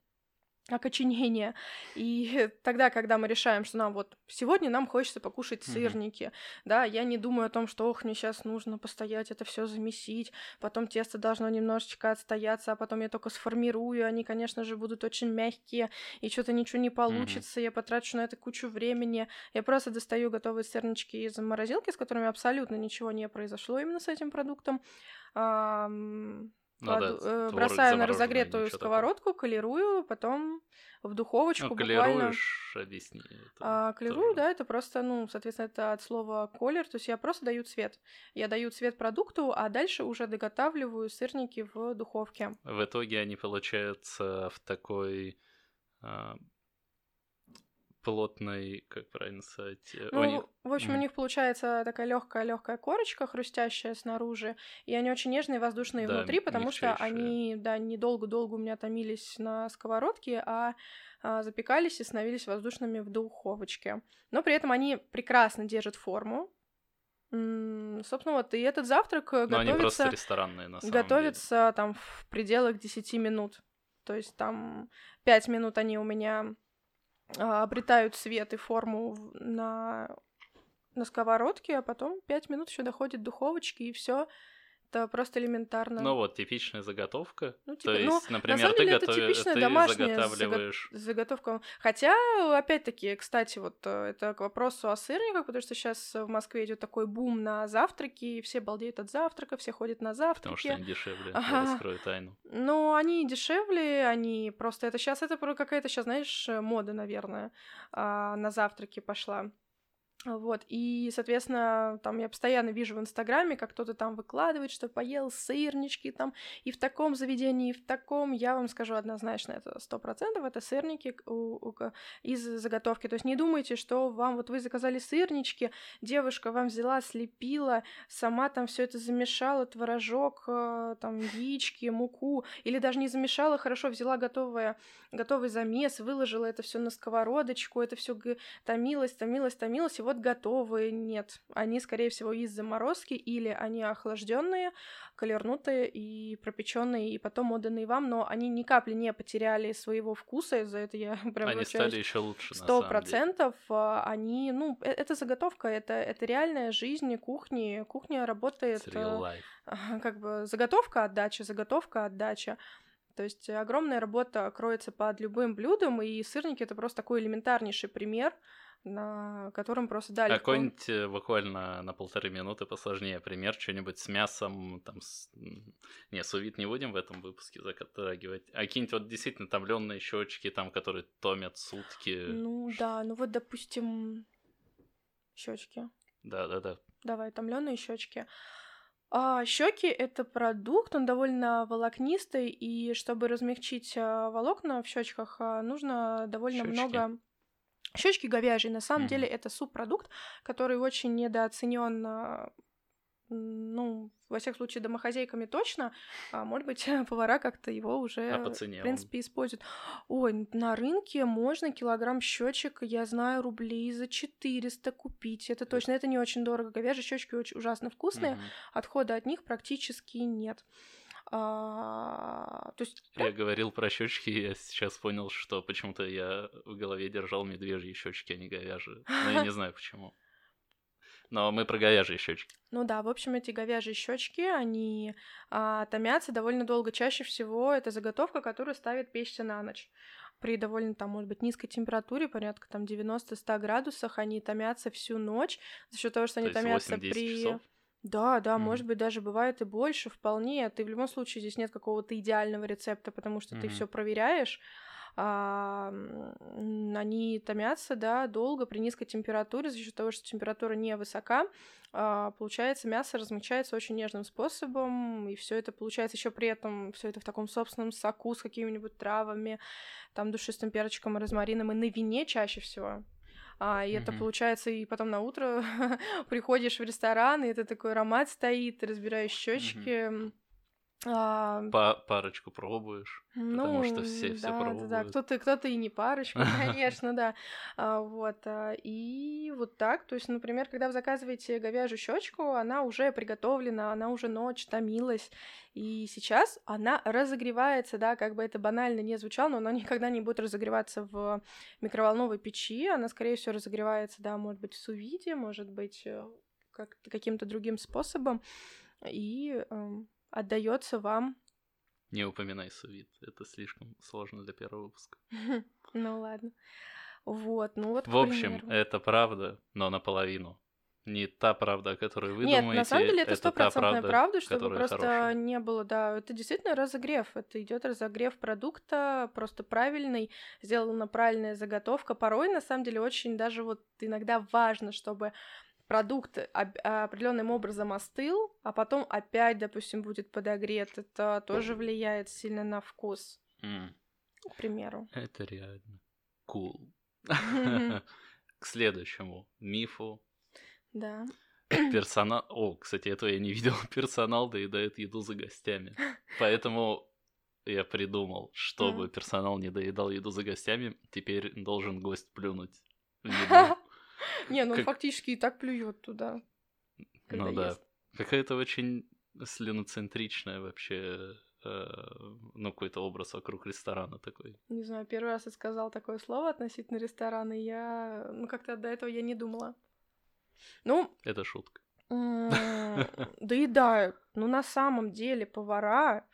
окоченение. И тогда, когда мы решаем, что нам вот сегодня нам хочется покушать сырники, mm-hmm. да, я не думаю о том, что ох, мне сейчас нужно постоять, это все замесить, потом тесто должно немножечко отстояться, а потом я только сформирую, они, конечно же, будут очень мягкие, и что-то ничего не получится, mm-hmm. я потрачу на это кучу времени. Я просто достаю готовые сырнички из морозилки, с которыми абсолютно ничего не произошло именно с этим продуктом. Ну, Кладу, да, э, бросаю на разогретую сковородку, такого. колерую, потом в духовочку ну, буквально... объясни. А, колерую, тоже. да, это просто, ну, соответственно, это от слова колер, то есть я просто даю цвет. Я даю цвет продукту, а дальше уже доготавливаю сырники в духовке. В итоге они получаются в такой а, плотной, как правильно сказать? Э, ну, них... в общем, mm. у них получается такая легкая легкая корочка, хрустящая снаружи, и они очень нежные, воздушные да, внутри, потому что они, да, недолго-долго у меня томились на сковородке, а, а запекались и становились воздушными в духовочке. Но при этом они прекрасно держат форму, Собственно, вот и этот завтрак Но готовится... они просто ресторанные, на самом Готовится деле. там в пределах 10 минут. То есть там 5 минут они у меня обретают цвет и форму на, на сковородке, а потом пять минут еще доходит духовочки, и все это просто элементарно. Ну вот, типичная заготовка. Ну, типа, То ну, есть, например, ты, деле, готов... ты заготавливаешь... заготовка. Хотя, опять-таки, кстати, вот э, это к вопросу о сырниках, потому что сейчас в Москве идет такой бум на завтраки, и все балдеют от завтрака, все ходят на завтраки. Потому что они дешевле, ага. я раскрою тайну. Ну, они дешевле, они просто... Это сейчас, это какая-то сейчас, знаешь, мода, наверное, а, на завтраки пошла. Вот, и, соответственно, там я постоянно вижу в Инстаграме, как кто-то там выкладывает, что поел сырнички там, и в таком заведении, и в таком, я вам скажу однозначно, это сто процентов, это сырники у, у, из заготовки. То есть не думайте, что вам, вот вы заказали сырнички, девушка вам взяла, слепила, сама там все это замешала, творожок, э, там, яички, муку, или даже не замешала, хорошо взяла готовое, готовый замес, выложила это все на сковородочку, это все томилось, томилось, томилось, и вот готовые, нет. Они, скорее всего, из заморозки или они охлажденные, колернутые и пропеченные, и потом отданные вам, но они ни капли не потеряли своего вкуса, за это я прям Они стали еще лучше, Сто процентов. А, они, ну, э, это заготовка, это, это реальная жизнь кухни. Кухня работает... Как бы заготовка, отдача, заготовка, отдача. То есть огромная работа кроется под любым блюдом, и сырники это просто такой элементарнейший пример на котором просто дали. А какой-нибудь э, буквально на полторы минуты посложнее пример, что-нибудь с мясом, там, с... не, сувид не будем в этом выпуске затрагивать, а какие-нибудь вот действительно томленные щечки, там, которые томят сутки. Ну да, ну вот, допустим, щечки. Да, да, да. Давай, томленые щечки. А щеки это продукт, он довольно волокнистый, и чтобы размягчить а, волокна в щечках, а, нужно довольно Щечки. много Щечки говяжьи, на самом mm-hmm. деле, это субпродукт, который очень недооценен, а, ну, во всех случаях, домохозяйками точно, а может быть, повара как-то его уже, а по цене в принципе, он... используют. Ой, на рынке можно килограмм щечек, я знаю, рублей за 400 купить. Это точно, это не очень дорого. Говяжьи щечки очень ужасно вкусные, mm-hmm. отхода от них практически нет. А, то есть, я говорил про щечки, я сейчас понял, что почему-то я в голове держал медвежьи щечки, а не говяжьи. Но я не знаю почему. Но мы про говяжьи щечки. Ну да, в общем, эти говяжьи щечки, они а, томятся довольно долго. Чаще всего это заготовка, которую ставят печься на ночь при довольно там, может быть, низкой температуре, порядка там 90-100 градусах, они томятся всю ночь за счет того, что они То томятся при... Часов? Да, да, mm-hmm. может быть, даже бывает и больше, вполне. Ты в любом случае здесь нет какого-то идеального рецепта, потому что mm-hmm. ты все проверяешь. А, они томятся, да, долго при низкой температуре, за счет того, что температура не высока, а, получается, мясо размягчается очень нежным способом, и все это получается еще при этом, все это в таком собственном соку с какими-нибудь травами, там душистым перчиком, розмарином и на вине чаще всего. А, и mm-hmm. это получается, и потом на утро приходишь в ресторан, и это такой аромат стоит, ты разбираешь щечки. Mm-hmm. А, Па- парочку пробуешь, потому что ну, все все да, да, да, пробуют. кто-то, кто-то и не парочку, конечно, да. А, вот, а, и вот так, то есть, например, когда вы заказываете говяжью щечку, она уже приготовлена, она уже ночь томилась, и сейчас она разогревается, да, как бы это банально не звучало, но она никогда не будет разогреваться в микроволновой печи, она, скорее всего, разогревается, да, может быть, в сувиде, может быть, э, как каким-то другим способом, и эм, отдается вам Не упоминай сувид, это слишком сложно для первого выпуска. Ну ладно. Вот, ну вот, В общем, это правда, но наполовину. Не та правда, о которой вы Нет, думаете. на самом деле это стопроцентная правда, правда, чтобы просто хорошая. не было, да, это действительно разогрев, это идет разогрев продукта, просто правильный, сделана правильная заготовка. Порой, на самом деле, очень даже вот иногда важно, чтобы продукт определенным образом остыл, а потом опять, допустим, будет подогрет. Это тоже влияет сильно на вкус, М, к примеру. Это реально cool. К следующему мифу. Да. Персонал... О, кстати, этого я не видел. Персонал доедает еду за гостями. Поэтому я придумал, чтобы персонал не доедал еду за гостями, теперь должен гость плюнуть. Не, ну он Как- фактически и так плюет туда. Ну да. ест. Какая-то очень слюноцентричная вообще, э, ну, какой-то образ вокруг ресторана такой. Не знаю, первый раз я сказал такое слово относительно ресторана, и я, ну, как-то до этого я не думала. Ну, Это шутка. м, доедают. Ну, на самом деле, повара,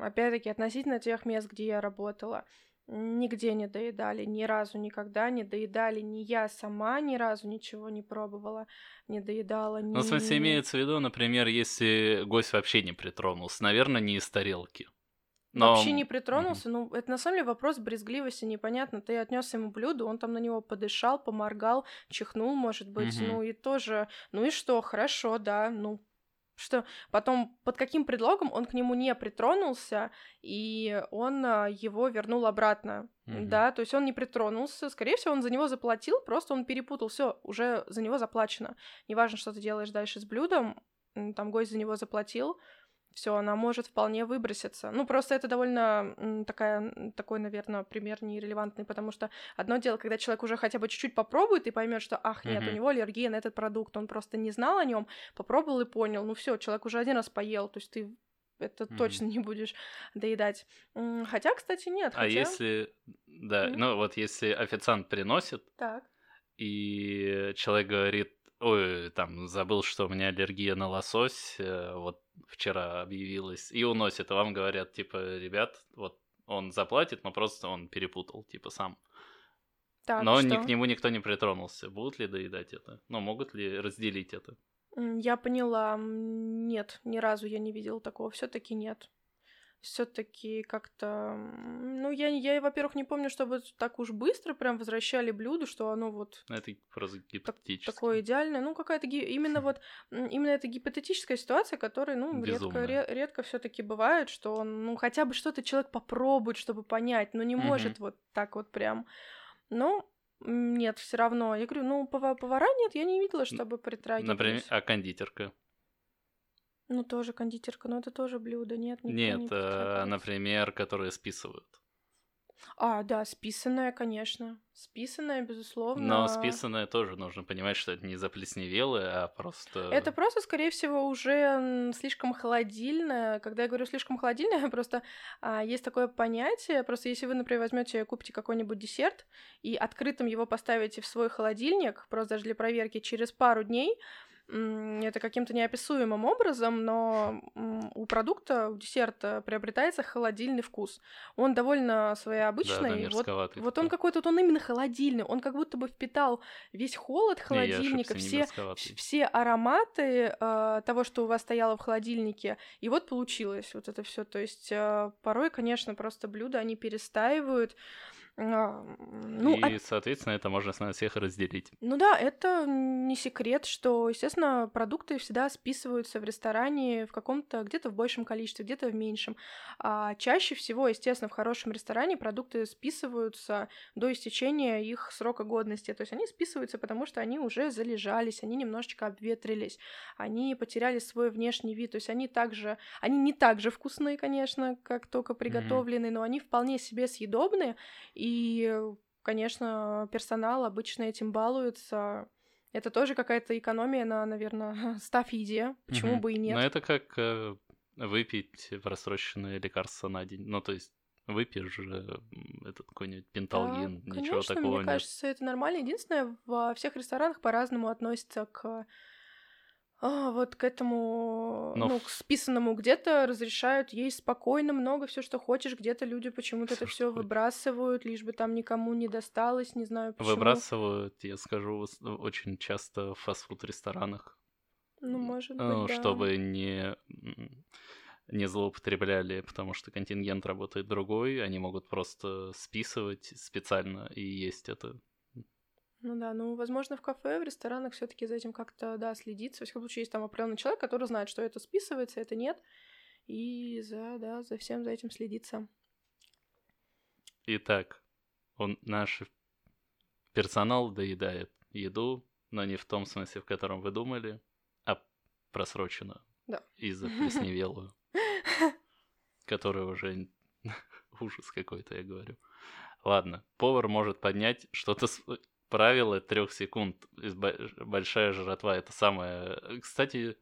опять-таки, относительно тех мест, где я работала, нигде не доедали, ни разу никогда не доедали. Ни я сама ни разу ничего не пробовала, не доедала. Ну, в смысле, ни- имеется в виду, например, если гость вообще не притронулся, наверное, не из тарелки. Но... Вообще не притронулся. Ну, это на самом деле вопрос брезгливости, непонятно. Ты отнес ему блюдо, он там на него подышал, поморгал, чихнул, может быть. Мгм. Ну и тоже, ну и что, хорошо, да, ну что потом под каким предлогом он к нему не притронулся и он а, его вернул обратно, Мгм. да, то есть он не притронулся, скорее всего он за него заплатил, просто он перепутал, все уже за него заплачено, неважно, что ты делаешь дальше с блюдом, там гость за него заплатил, все, она может вполне выброситься. Ну, просто это довольно такая, такой, наверное, пример нерелевантный, потому что одно дело, когда человек уже хотя бы чуть-чуть попробует и поймет, что, ах, нет, у Мгм. него аллергия на этот продукт, он просто не знал о нем, попробовал и понял, ну все, человек уже один раз поел, то есть ты это Мгм. точно не будешь доедать. Хотя, кстати, нет. А хотя- если... Да, Мгм. ну вот если официант приносит, Так. и человек говорит, ой, там, забыл, что у меня аллергия на лосось, э, вот вчера объявилась, и уносит, и вам говорят, типа, ребят, вот он заплатит, но просто он перепутал, типа, сам. Так, но ни к нему никто не притронулся. Будут ли доедать это? Ну, могут ли разделить это? Я поняла. Нет, ни разу я не видела такого. Все-таки нет. Все-таки как-то. Ну, я, я, во-первых, не помню, чтобы так уж быстро прям возвращали блюдо, что оно вот Ну, Это просто гипотетически. такое идеальное. Ну, какая-то ги- именно вот именно эта гипотетическая ситуация, которая, ну, редко, ре- редко все-таки бывает, что он, ну, хотя бы что-то человек попробует, чтобы понять, но не Мгм. может вот так вот прям. М, нет, все равно. Я говорю, ну, пова- повара нет, я не видела, чтобы притрагивались. Например, а кондитерка? Ну, тоже кондитерка, но это тоже блюдо, нет? никто не Нет, э, например, которые списывают. А, да, списанное, конечно. Списанное, безусловно. Но списанное тоже нужно понимать, что это не заплесневелое, а просто... Это просто, скорее всего, уже слишком холодильное. Когда я говорю слишком холодильное, просто а, есть такое понятие. Просто если вы, например, возьмете, купите какой-нибудь десерт и открытым его поставите в свой холодильник, просто даже для проверки, через пару дней это каким-то неописуемым образом, но у продукта, у десерта приобретается холодильный вкус. Он довольно Да, да, своеобычный. вот, вот он какой-то, вот он именно холодильный. Он как будто бы впитал весь холод Не, холодильника, ошибся, не все, мерзковатый. все ароматы э, того, что у вас стояло в холодильнике, и вот получилось вот это все. То есть э, порой, конечно, просто блюда они перестаивают. Ну, и, а... соответственно, это можно на всех разделить. Ну да, это не секрет, что, естественно, продукты всегда списываются в ресторане в каком-то, где-то в большем количестве, где-то в меньшем. А чаще всего, естественно, в хорошем ресторане продукты списываются до истечения их срока годности. То есть они списываются, потому что они уже залежались, они немножечко обветрились, они потеряли свой внешний вид. То есть они также, они не так же вкусные, конечно, как только приготовленные, mm-hmm. но они вполне себе съедобные. И, конечно, персонал обычно этим балуется. Это тоже какая-то экономия на, наверное, стафиде. Почему mm-hmm. бы и нет? Но это как э, выпить просроченное лекарство на день. Ну, то есть выпьешь же этот какой-нибудь пенталгин, да, ничего конечно, такого мне кажется, это нормально. Единственное, во всех ресторанах по-разному относятся к а, вот к этому, Но... ну, к списанному где-то разрешают есть спокойно много все, что хочешь, где-то люди почему-то это все выбрасывают, лишь бы там никому не досталось, не знаю почему. Выбрасывают, я скажу, очень часто в фастфуд-ресторанах. Ну, может быть, да. Чтобы не не злоупотребляли, потому что контингент работает другой, они могут просто списывать специально и есть это. Ну да, ну, возможно, в кафе, в ресторанах все таки за этим как-то, да, следится. В всяком случае, есть там определенный человек, который знает, что это списывается, это нет, и за, да, за всем за этим следится. Итак, он, наш персонал доедает еду, но не в том смысле, в котором вы думали, а просроченную. Да. И заплесневелую. Которая уже ужас какой-то, я говорю. Ладно, повар может поднять что-то правило трех секунд. Большая жратва. Это самое... Кстати,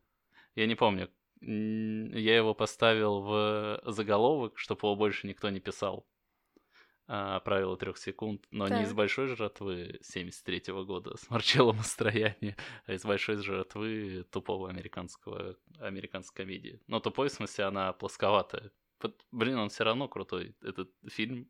я не помню. Я его поставил в заголовок, чтобы его больше никто не писал. А, правило трех секунд, но так. не из большой жратвы 73-го года с Марчелло Мастрояни, а из большой жратвы тупого американского, американской комедии. Но тупой, в смысле, она плосковатая. Блин, он все равно крутой, этот фильм.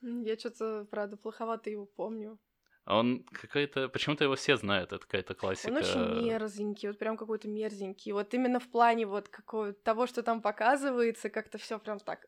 Я что-то, правда, плоховато его помню. Он какой-то... Почему-то его все знают, это какая-то классика. Он очень мерзенький, вот прям какой-то мерзенький. Вот именно в плане вот какого того, что там показывается, как-то все прям так...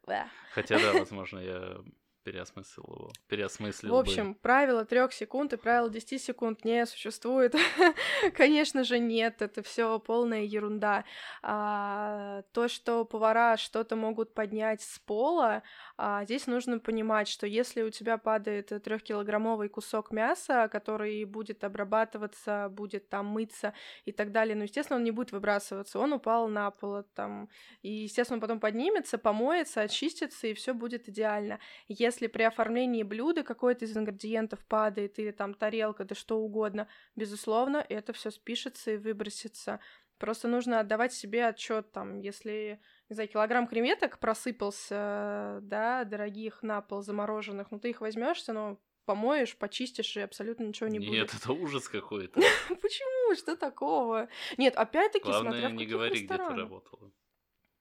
Хотя, да, возможно, я переосмыслил его. Переосмыслил В общем, бы. правило трех секунд и правило 10 секунд не существует. Конечно же, нет, это все полная ерунда. А, то, что повара что-то могут поднять с пола, а, здесь нужно понимать, что если у тебя падает трехкилограммовый кусок мяса, который будет обрабатываться, будет там мыться и так далее, ну, естественно, он не будет выбрасываться, он упал на пол, там, и, естественно, он потом поднимется, помоется, очистится, и все будет идеально. Если если при оформлении блюда какой-то из ингредиентов падает, или там тарелка, да что угодно, безусловно, это все спишется и выбросится. Просто нужно отдавать себе отчет там, если, не знаю, килограмм креветок просыпался, да, дорогих на пол замороженных, ну ты их возьмешься, но помоешь, почистишь, и абсолютно ничего не Нет, будет. Нет, это ужас какой-то. Почему? Что такого? Нет, опять-таки, смотря в не говори, где ты работала.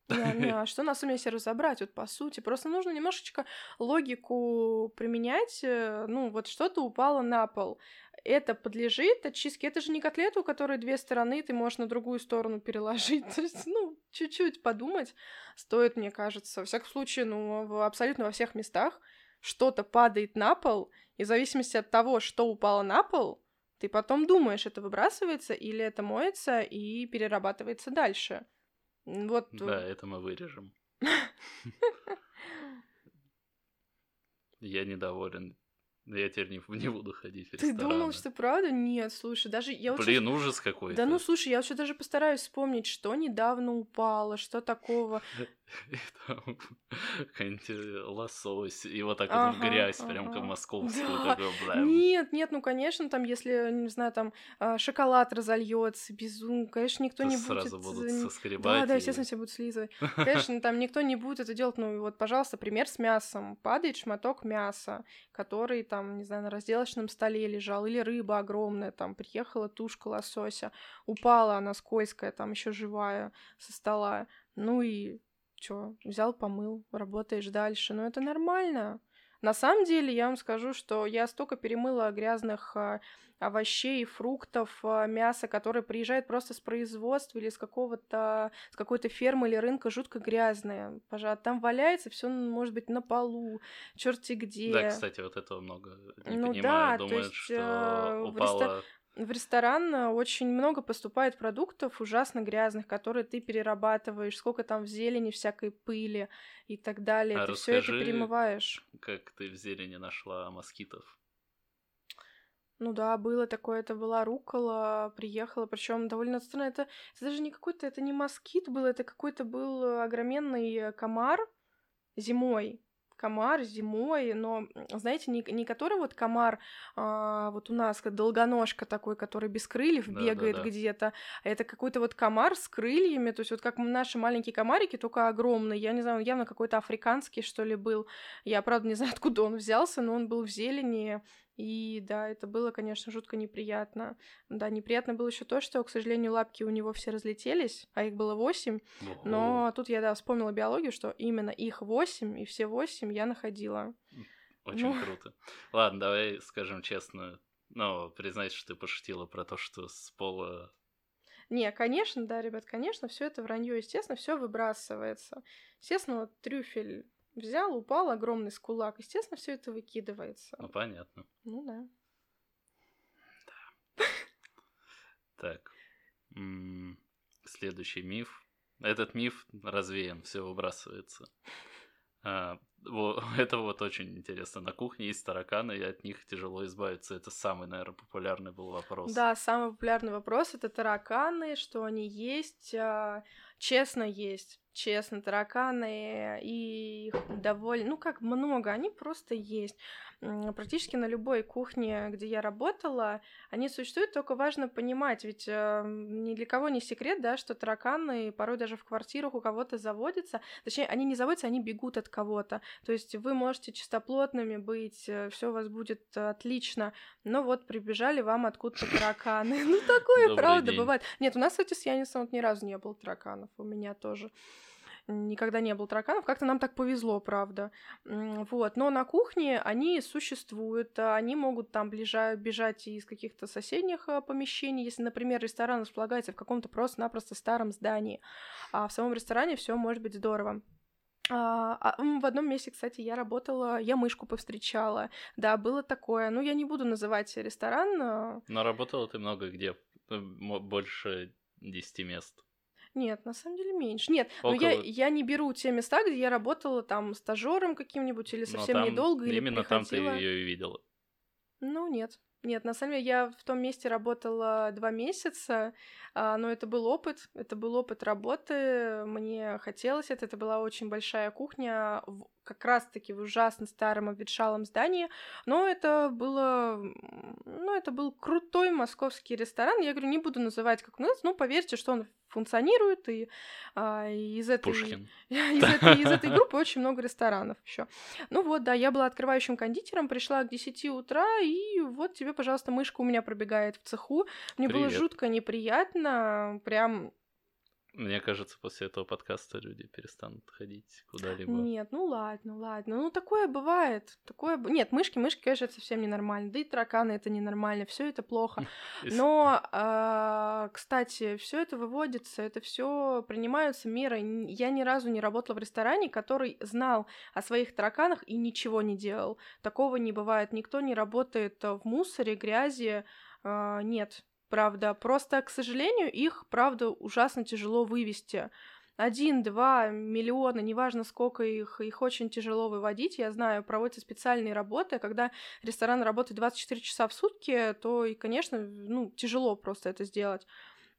Не, не, а что на самом деле разобрать, вот по сути. Просто нужно немножечко логику применять. Э, ну, вот что-то упало на пол. Это подлежит очистке. Это же не котлета, у которой две стороны, ты можешь на другую сторону переложить. То есть, ну, чуть-чуть подумать стоит, мне кажется. Во всяком случае, ну, в, абсолютно во всех местах что-то падает на пол, и в зависимости от того, что упало на пол, ты потом думаешь, это выбрасывается или это моется и перерабатывается дальше. Вот. Да, это мы вырежем. Я недоволен я теперь не, не буду ходить в рестораны. Ты думал, что правда? Нет, слушай, даже я Блин, вот ужас какой-то. Да ну слушай, я вообще даже постараюсь вспомнить, что недавно упало, что такого. Какой-нибудь э, лосось, и вот так вот в грязь, прям как московскую. Нет, нет, ну конечно, там, если, не знаю, там а, шоколад разольется, безумно, конечно, никто не будет... Сразу будут соскребать. Да, да, естественно, все будут слизывать. Конечно, там никто не будет это делать, ну вот, пожалуйста, пример с мясом. Падает шматок мяса, который там, не знаю, на разделочном столе лежал, или рыба огромная, там, приехала тушка лосося, упала она скользкая, там, еще живая со стола, ну и чё, взял, помыл, работаешь дальше, ну это нормально. На самом деле, я вам скажу, что я столько перемыла грязных а, овощей, фруктов, а, мяса, которые приезжают просто с производства или с какого-то, с какой-то фермы или рынка жутко грязные. Пожалуйста, там валяется все, может быть, на полу, черти где. Да, кстати, вот этого много не Ну понимаю. да, то Думают, есть, что э, в реста- упала... В ресторан э, очень много поступает продуктов ужасно грязных, которые ты перерабатываешь, сколько там в зелени всякой пыли и так далее. А ты все это перемываешь. как ты в зелени нашла москитов. Ну да, было такое, это была рукола, приехала, причем довольно странно. Это, это даже не какой-то, это не москит был, это какой-то был э, огроменный э, комар зимой. Комар зимой, но, знаете, не, не который вот комар, а, вот у нас как долгоножка такой, который без крыльев бегает Да-да-да. где-то, а это какой-то вот комар с крыльями, то есть вот как наши маленькие комарики, только огромный. Я не знаю, он явно какой-то африканский, что ли, был. Я, правда, не знаю, откуда он взялся, но он был в зелени, и да, это было, конечно, жутко неприятно. Да, неприятно было еще то, что, к сожалению, лапки у него все разлетелись, а их было восемь. Ого. Но тут я, да, вспомнила биологию, что именно их восемь, и все восемь я находила. Очень ну. круто. Ладно, давай скажем честно. Ну, признайся, что ты пошутила про то, что с пола... Не, конечно, да, ребят, конечно, все это вранье, естественно, все выбрасывается. Естественно, вот трюфель взял, упал, огромный с кулак, естественно, все это выкидывается. Ну, понятно. Ну да. Так. М, Следующий миф. Этот миф развеян, все выбрасывается. А, во- это вот очень интересно. На кухне есть тараканы, и от них тяжело избавиться. Это самый, наверное, популярный был вопрос. Да, самый популярный вопрос это тараканы, что они есть, а, честно есть, честно, тараканы, и их довольно, ну как много, они просто есть. Практически на любой кухне, где я работала, они существуют, только важно понимать, ведь э, ни для кого не секрет, да, что тараканы порой даже в квартирах у кого-то заводятся, точнее, они не заводятся, они бегут от кого-то, то есть вы можете чистоплотными быть, все у вас будет э, отлично, но вот прибежали вам откуда-то тараканы. Ну, такое, правда, бывает. Нет, у нас, кстати, с Янисом вот ни разу не было тараканов. У меня тоже никогда не было тараканов. Как-то нам так повезло, правда. Вот. Но на кухне они существуют. а Они могут там ближа- бежать из каких-то соседних а, помещений. Если, например, ресторан располагается в каком-то просто-напросто старом здании, а в самом ресторане все может быть здорово. А, а, в одном месте, кстати, я работала, я мышку повстречала. Да, было такое. Ну, я не буду называть ресторан. Но работала ты много где? Больше 10 мест. Нет, на самом деле меньше. Нет, но я, Около. я не беру те места, где я работала там стажером каким-нибудь или Но совсем там- недолго, или Именно там ты приходила. ее и видела. Ну, нет. Нет, на самом деле я в том месте работала два месяца, а, но это был опыт, это был опыт работы, мне хотелось это, это была очень большая кухня, в- как раз-таки в ужасно старом обветшалом здании, но это было, ну, это был крутой московский ресторан, я говорю, не буду называть как у нас, ну, поверьте, что он функционирует, и, а, и из этой... Пушкин. Из этой, из этой группы очень много ресторанов еще. Ну вот, да, я была открывающим кондитером, пришла к 10 утра, и вот тебе, пожалуйста, мышка у меня пробегает в цеху. Мне было Привет. жутко неприятно, прям Мне кажется, после этого подкаста люди перестанут ходить куда-либо. Нет, ну ладно, ладно. Ну такое бывает. Такое... Нет, мышки, мышки, конечно, это совсем ненормально. Да и тараканы это ненормально, все это плохо. Но, а, кстати, все это выводится, это все принимаются меры. Я ни разу не работала в ресторане, который знал о своих тараканах и ничего не делал. Такого не бывает. Никто не работает в мусоре, грязи. А, Нет, правда. Просто, к сожалению, их, правда, ужасно тяжело вывести. Один-два миллиона, неважно сколько их, их очень тяжело выводить. Я знаю, проводятся специальные работы, когда ресторан работает 24 часа в сутки, то и, конечно, ну, тяжело просто это сделать.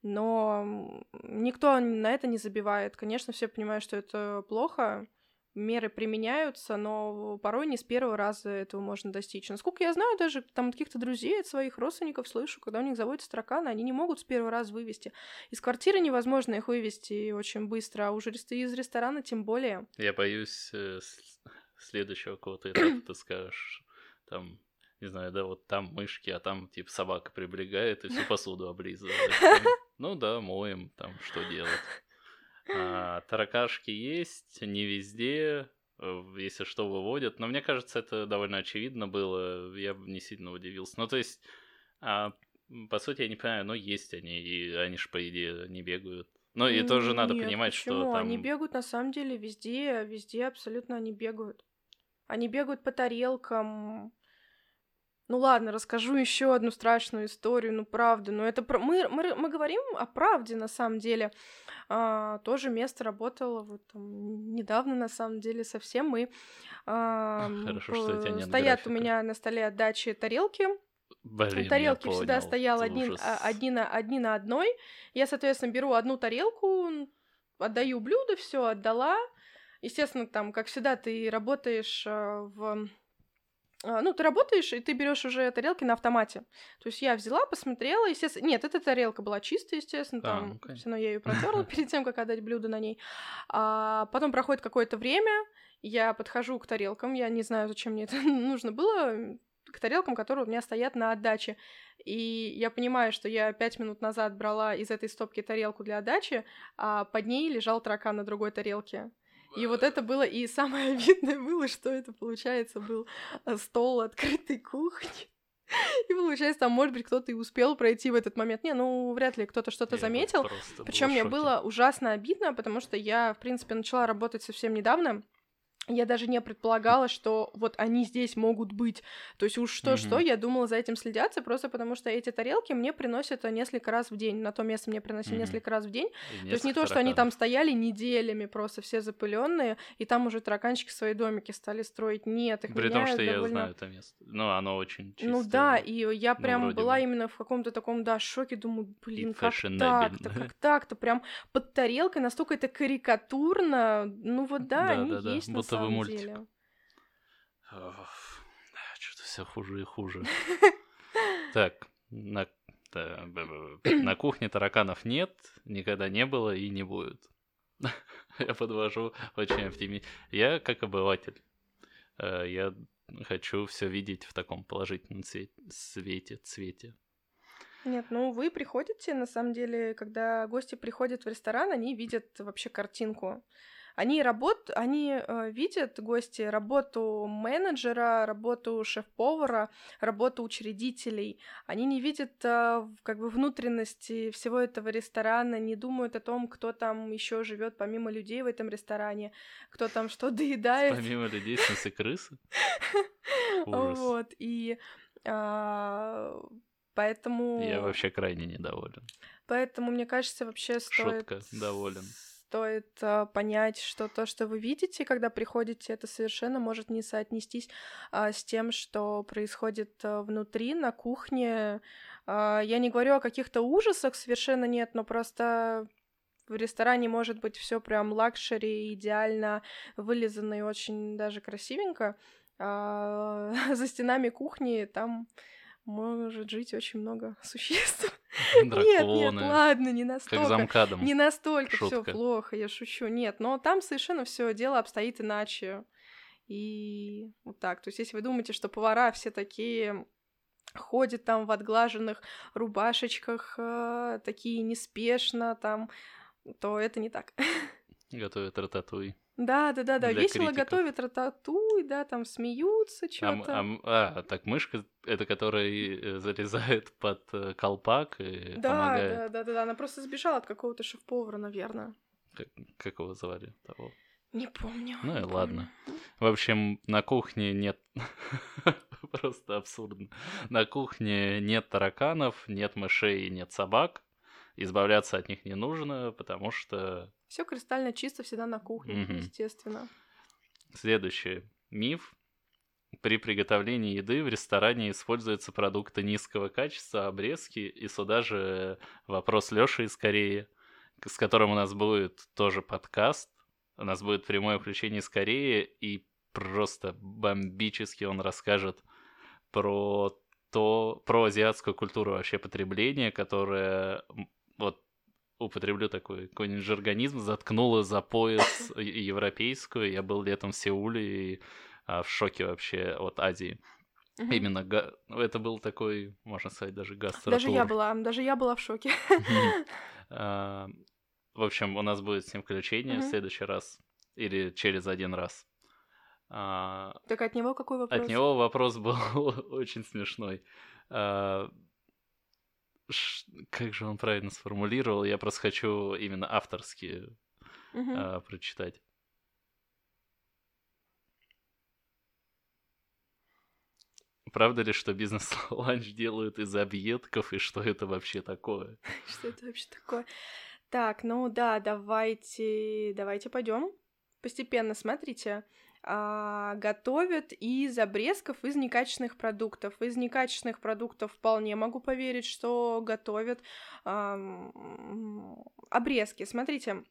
Но никто на это не забивает. Конечно, все понимают, что это плохо, меры применяются, но порой не с первого раза этого можно достичь. Насколько я знаю, даже там от каких-то друзей, от своих родственников слышу, когда у них заводятся тараканы, они не могут с первого раза вывести. Из квартиры невозможно их вывести очень быстро, а уже из ресторана тем более. Я боюсь э, следующего какого-то этапа ты скажешь, там, не знаю, да, вот там мышки, а там, типа, собака приблегает и всю посуду облизывает. Ну да, моем, там, что делать. А, таракашки есть, не везде. если что, выводят. Но мне кажется, это довольно очевидно было. Я не сильно удивился. Ну, то есть, а, по сути, я не понимаю, но есть они, и они же, по идее, не бегают. Ну, и тоже надо понимать, почему? что там... Они бегают на самом деле везде, везде абсолютно они бегают. Они бегают по тарелкам. Ну ладно, расскажу еще одну страшную историю, ну правда, но это про... мы, мы, мы говорим о правде на самом деле. А, тоже место работало вот там недавно на самом деле совсем мы. А, Хорошо, что у тебя нет Стоят графика. у меня на столе отдачи тарелки. Блин, тарелки всегда стоял один, а, одни, на, одни на одной. Я, соответственно, беру одну тарелку, отдаю блюдо, все отдала. Естественно, там, как всегда, ты работаешь а, в... а, Ну, ты работаешь, и ты берешь уже тарелки на автомате. То есть я взяла, посмотрела, естественно... Нет, эта тарелка была чистая, естественно, А, там ну, конечно. все равно я ее протерла перед тем, как отдать блюдо на ней. А потом проходит какое-то время, я подхожу к тарелкам, я не знаю, зачем мне это нужно было, к тарелкам, которые у меня стоят на отдаче. И я понимаю, что я пять минут назад брала из этой стопки тарелку для отдачи, а под ней лежал таракан на другой тарелке. И вот это было, и самое обидное было, что это, получается, был э, стол открытой кухни. И получается, там, может быть, кто-то и успел пройти в этот момент. Не, ну, вряд ли кто-то что-то заметил. Причем мне было ужасно обидно, потому что я, в принципе, начала работать совсем недавно. Я даже не предполагала, что вот они здесь могут быть. То есть уж что-что, Мгм. я думала за этим следятся, просто потому что эти тарелки мне приносят несколько раз в день. На то место мне приносили Мгм. несколько раз в день. И То есть не то, что они там стояли неделями просто все запыленные, и там уже тараканчики свои домики стали строить. Нет, их При том, что я довольно... знаю это место. Ну, оно очень чистое. Ну да, и я ну, прям вроде была бы. именно в каком-то таком, да, шоке, думаю, блин, как фешенебельно. так-то, как так-то, прям под тарелкой настолько это карикатурно, ну вот да, они Да-да-да, есть на самом мультик. деле. Что-то все хуже и хуже. Так, на, на кухне тараканов нет, никогда не было и не будет. Я подвожу очень оптимистично. Я как обыватель, э, я хочу все видеть в таком положительном свете, цвете. Нет, ну вы приходите, на самом деле, когда гости приходят в ресторан, они видят вообще картинку. Они работ, они э, видят гости работу менеджера, работу шеф-повара, работу учредителей. Они не видят э, как бы внутренности всего этого ресторана, не думают о том, кто там еще живет помимо людей в этом ресторане, кто там что доедает. Помимо людей, в смысле крысы? Вот и а, поэтому. Я вообще крайне недоволен. Поэтому, мне кажется, вообще стоит... Шутка, доволен. Стоит а, понять, что то, что вы видите, когда приходите, это совершенно может не соотнестись а, с тем, что происходит а, внутри, на кухне. Я не говорю о каких-то ужасах, совершенно нет, но просто в ресторане может быть все прям luxury, идеально вылизано и очень даже красивенько. А за стенами кухни там может жить очень много существ. Нет, нет, Драконы. ладно, не Как настолько. замкадом. Не настолько все плохо, я шучу. Нет, но там совершенно все дело обстоит иначе. И вот так. То есть, если вы думаете, что повара все такие ходят там в отглаженных рубашечках, э, такие неспешно там, то это не так. Готовят рататуй. Да, да, да, да. Для Весело критиков. готовят рататуй, да, там смеются, А, что-то. а м- а, так мышка, это которая э, залезает под э, колпак и Да, помогает. да, да, да, да. Она просто сбежала от какого-то шеф-повара, наверное. Как, как его звали? Того? Не помню. Ну и не ладно. помню. В общем, на кухне нет... Просто абсурдно. На кухне нет тараканов, нет мышей, нет собак. Избавляться от них не нужно, потому что Все кристально чисто всегда на кухне, Мгм. естественно. Следующий миф. При приготовлении еды в ресторане используются продукты низкого качества, обрезки, и сюда же вопрос Лёши из Кореи, с которым у нас будет тоже подкаст. У нас будет прямое включение из Кореи, и просто бомбически он расскажет про то, про азиатскую культуру вообще потребления, которая употреблю такой какой-нибудь жаргонизм, заткнула за пояс европейскую. Я был летом в Сеуле и а, в шоке вообще от Азии. Мгм. Именно га- ну, это был такой, можно сказать, даже гастротур. Даже я была, даже я была в шоке. А, В общем, у нас будет с ним включение в следующий раз или через один раз. А, Так от него какой вопрос? От него вопрос был очень смешной. Как же он правильно сформулировал? Я просто хочу именно авторские Мгм. а, прочитать. Правда ли, что бизнес-ланч делают из объедков, и что это вообще такое? Что это вообще такое? Так, ну да, давайте, давайте пойдем. Постепенно, смотрите. А, готовят из обрезков из некачественных продуктов. Из некачественных продуктов вполне могу поверить, что готовят обрезки. Смотрите,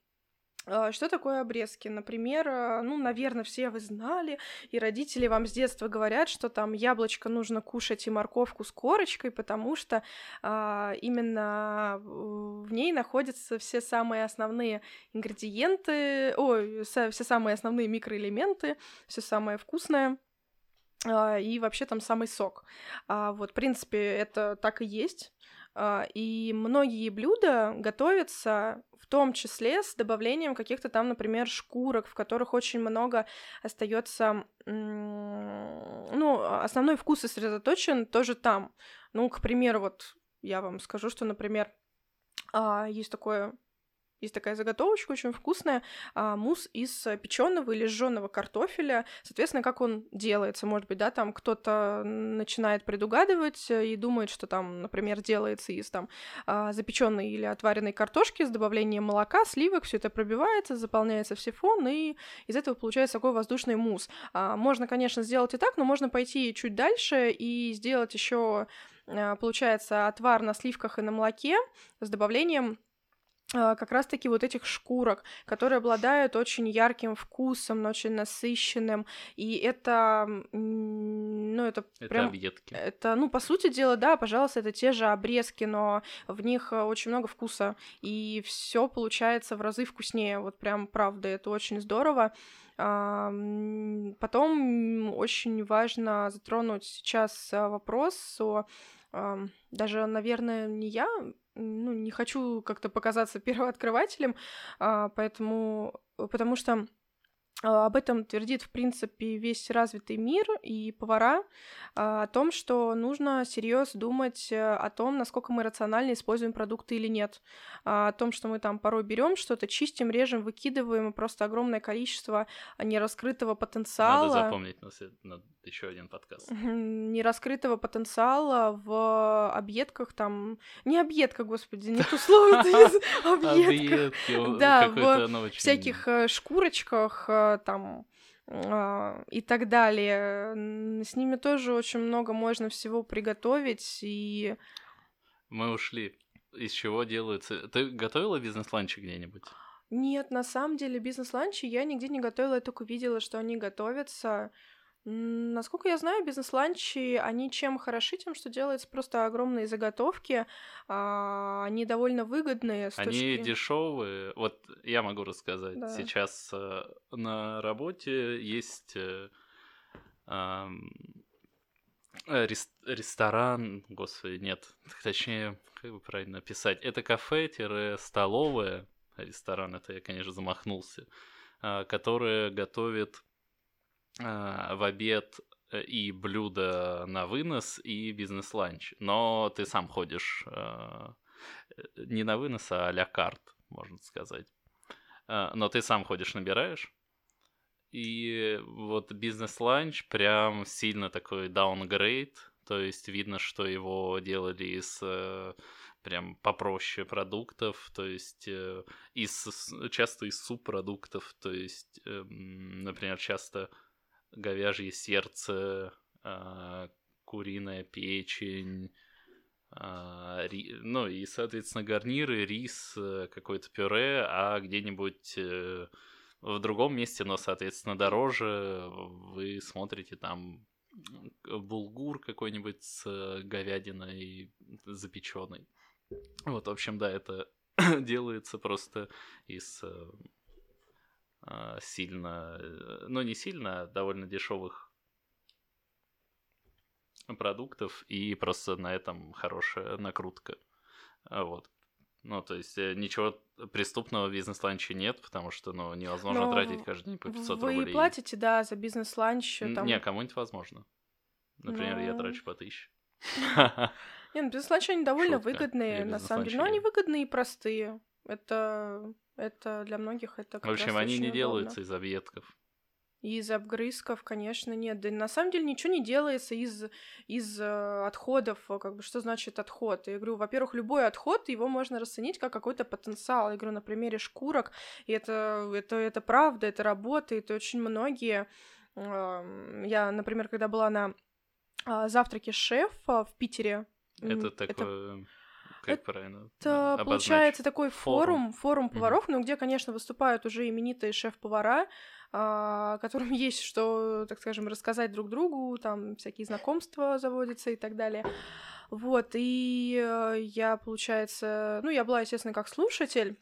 Что такое обрезки? Например, а, ну, наверное, все вы знали, и родители вам с детства говорят, что там яблочко нужно кушать и морковку с корочкой, потому что а, именно в ней находятся все самые основные ингредиенты, ой, все самые основные микроэлементы, все самое вкусное. а, И вообще там самый сок. А, Вот, в принципе, это так и есть. А, И многие блюда готовятся в том числе с добавлением каких-то там, например, шкурок, в которых очень много остается, ну, основной вкус сосредоточен тоже там. Ну, к примеру, вот я вам скажу, что, например, а, есть такое есть такая заготовочка очень вкусная, а, мусс из печеного или жженого картофеля. Соответственно, как он делается, может быть, да, там кто-то начинает предугадывать и думает, что там, например, делается из там а, запеченной или отваренной картошки с добавлением молока, сливок, все это пробивается, заполняется в сифон, и из этого получается такой воздушный мусс. А, можно, конечно, сделать и так, но можно пойти чуть дальше и сделать еще, получается, отвар на сливках и на молоке с добавлением как раз-таки вот этих шкурок, которые обладают очень ярким вкусом, очень насыщенным, и это, ну, это, Это прям... объедки. Это, ну, по сути дела, да, пожалуйста, это те же обрезки, но в них э, очень много вкуса, и все получается в разы вкуснее, вот прям правда, это очень здорово. А, Потом очень важно затронуть сейчас а, вопрос о даже, наверное, не я, ну, не хочу как-то показаться первооткрывателем, а, поэтому, потому что а, об этом твердит, в принципе, весь развитый мир и повара, а, о том, что нужно серьезно думать э, о том, насколько мы рационально используем продукты или нет, о том, что мы там порой берем что-то, чистим, режем, выкидываем, и просто огромное количество нераскрытого потенциала. Надо запомнить на, след- на еще один подкаст. Нераскрытого потенциала в объедках там... Не объедках, господи, не то слово, объедках. Да, в всяких э, шкурочках э, там а, и так далее. С ними тоже очень много можно всего приготовить, и Мы ушли. Из чего делаются... Ты готовила бизнес-ланчи где-нибудь? нет, на самом деле бизнес-ланчи я нигде не готовила, я только видела, что они готовятся. Насколько я знаю, бизнес-ланчи, они чем хороши, тем, что делаются просто огромные заготовки, а, они довольно выгодные с Они точки... дешевые. Вот я могу рассказать. Да. Сейчас э, на работе есть э, э, рес- ресторан, господи, нет, точнее, как бы правильно писать, это кафе-столовая, ресторан, это я, конечно, замахнулся, а, которое готовит а, в обед э, и блюда на вынос, и бизнес-ланч. Но ты сам ходишь э, не на вынос, а à la carte, можно сказать. Но ты сам ходишь, набираешь. И вот бизнес-ланч прям сильно такой downgrade. То есть видно, что его делали из э, прям попроще продуктов, то есть э, из, часто из субпродуктов, то есть, эм, например, часто говяжье сердце, а, куриная печень, а, ну и, соответственно, гарниры, рис, э, какое-то пюре, а где-нибудь э, в другом месте, но, соответственно, дороже, вы смотрите там булгур какой-нибудь с э, говядиной запеченной. Вот, в общем, да, это делается просто из сильно, э, ну не сильно, а довольно дешевых продуктов, и просто на этом хорошая накрутка. А Вот. Ну, то есть э, ничего преступного в бизнес-ланче нет, потому что, ну, невозможно Но тратить каждый день по 500 Вы рублей. платите, да, за бизнес-ланч. Н- Там... Не, кому-нибудь возможно. Например, я Ну. трачу по тысяче. Не, ну бизнес-ланчи, они довольно Шутка. выгодные, на самом деле. Но они выгодные и простые. Это, это для многих это как В общем, раз они не удобно. делаются из объедков. Из обгрызков, конечно, нет. Да на самом деле ничего не делается из, из э, отходов. э, Как бы что значит отход? Я говорю, во-первых, любой отход, его можно расценить как какой-то потенциал. Я говорю, на примере шкурок. И это, это, это правда, это работает. И очень многие... эм, Я, например, когда была на а, завтраке шефа в Питере, Это такое... Как правильно? это обозначить? получается такой форум, Форум. форум поваров, ну, где, конечно, выступают уже именитые шеф-повара, а, которым есть что, так скажем, рассказать друг другу, там всякие знакомства заводятся и так далее. Вот, и э, я, получается, ну, я была, естественно, как слушатель,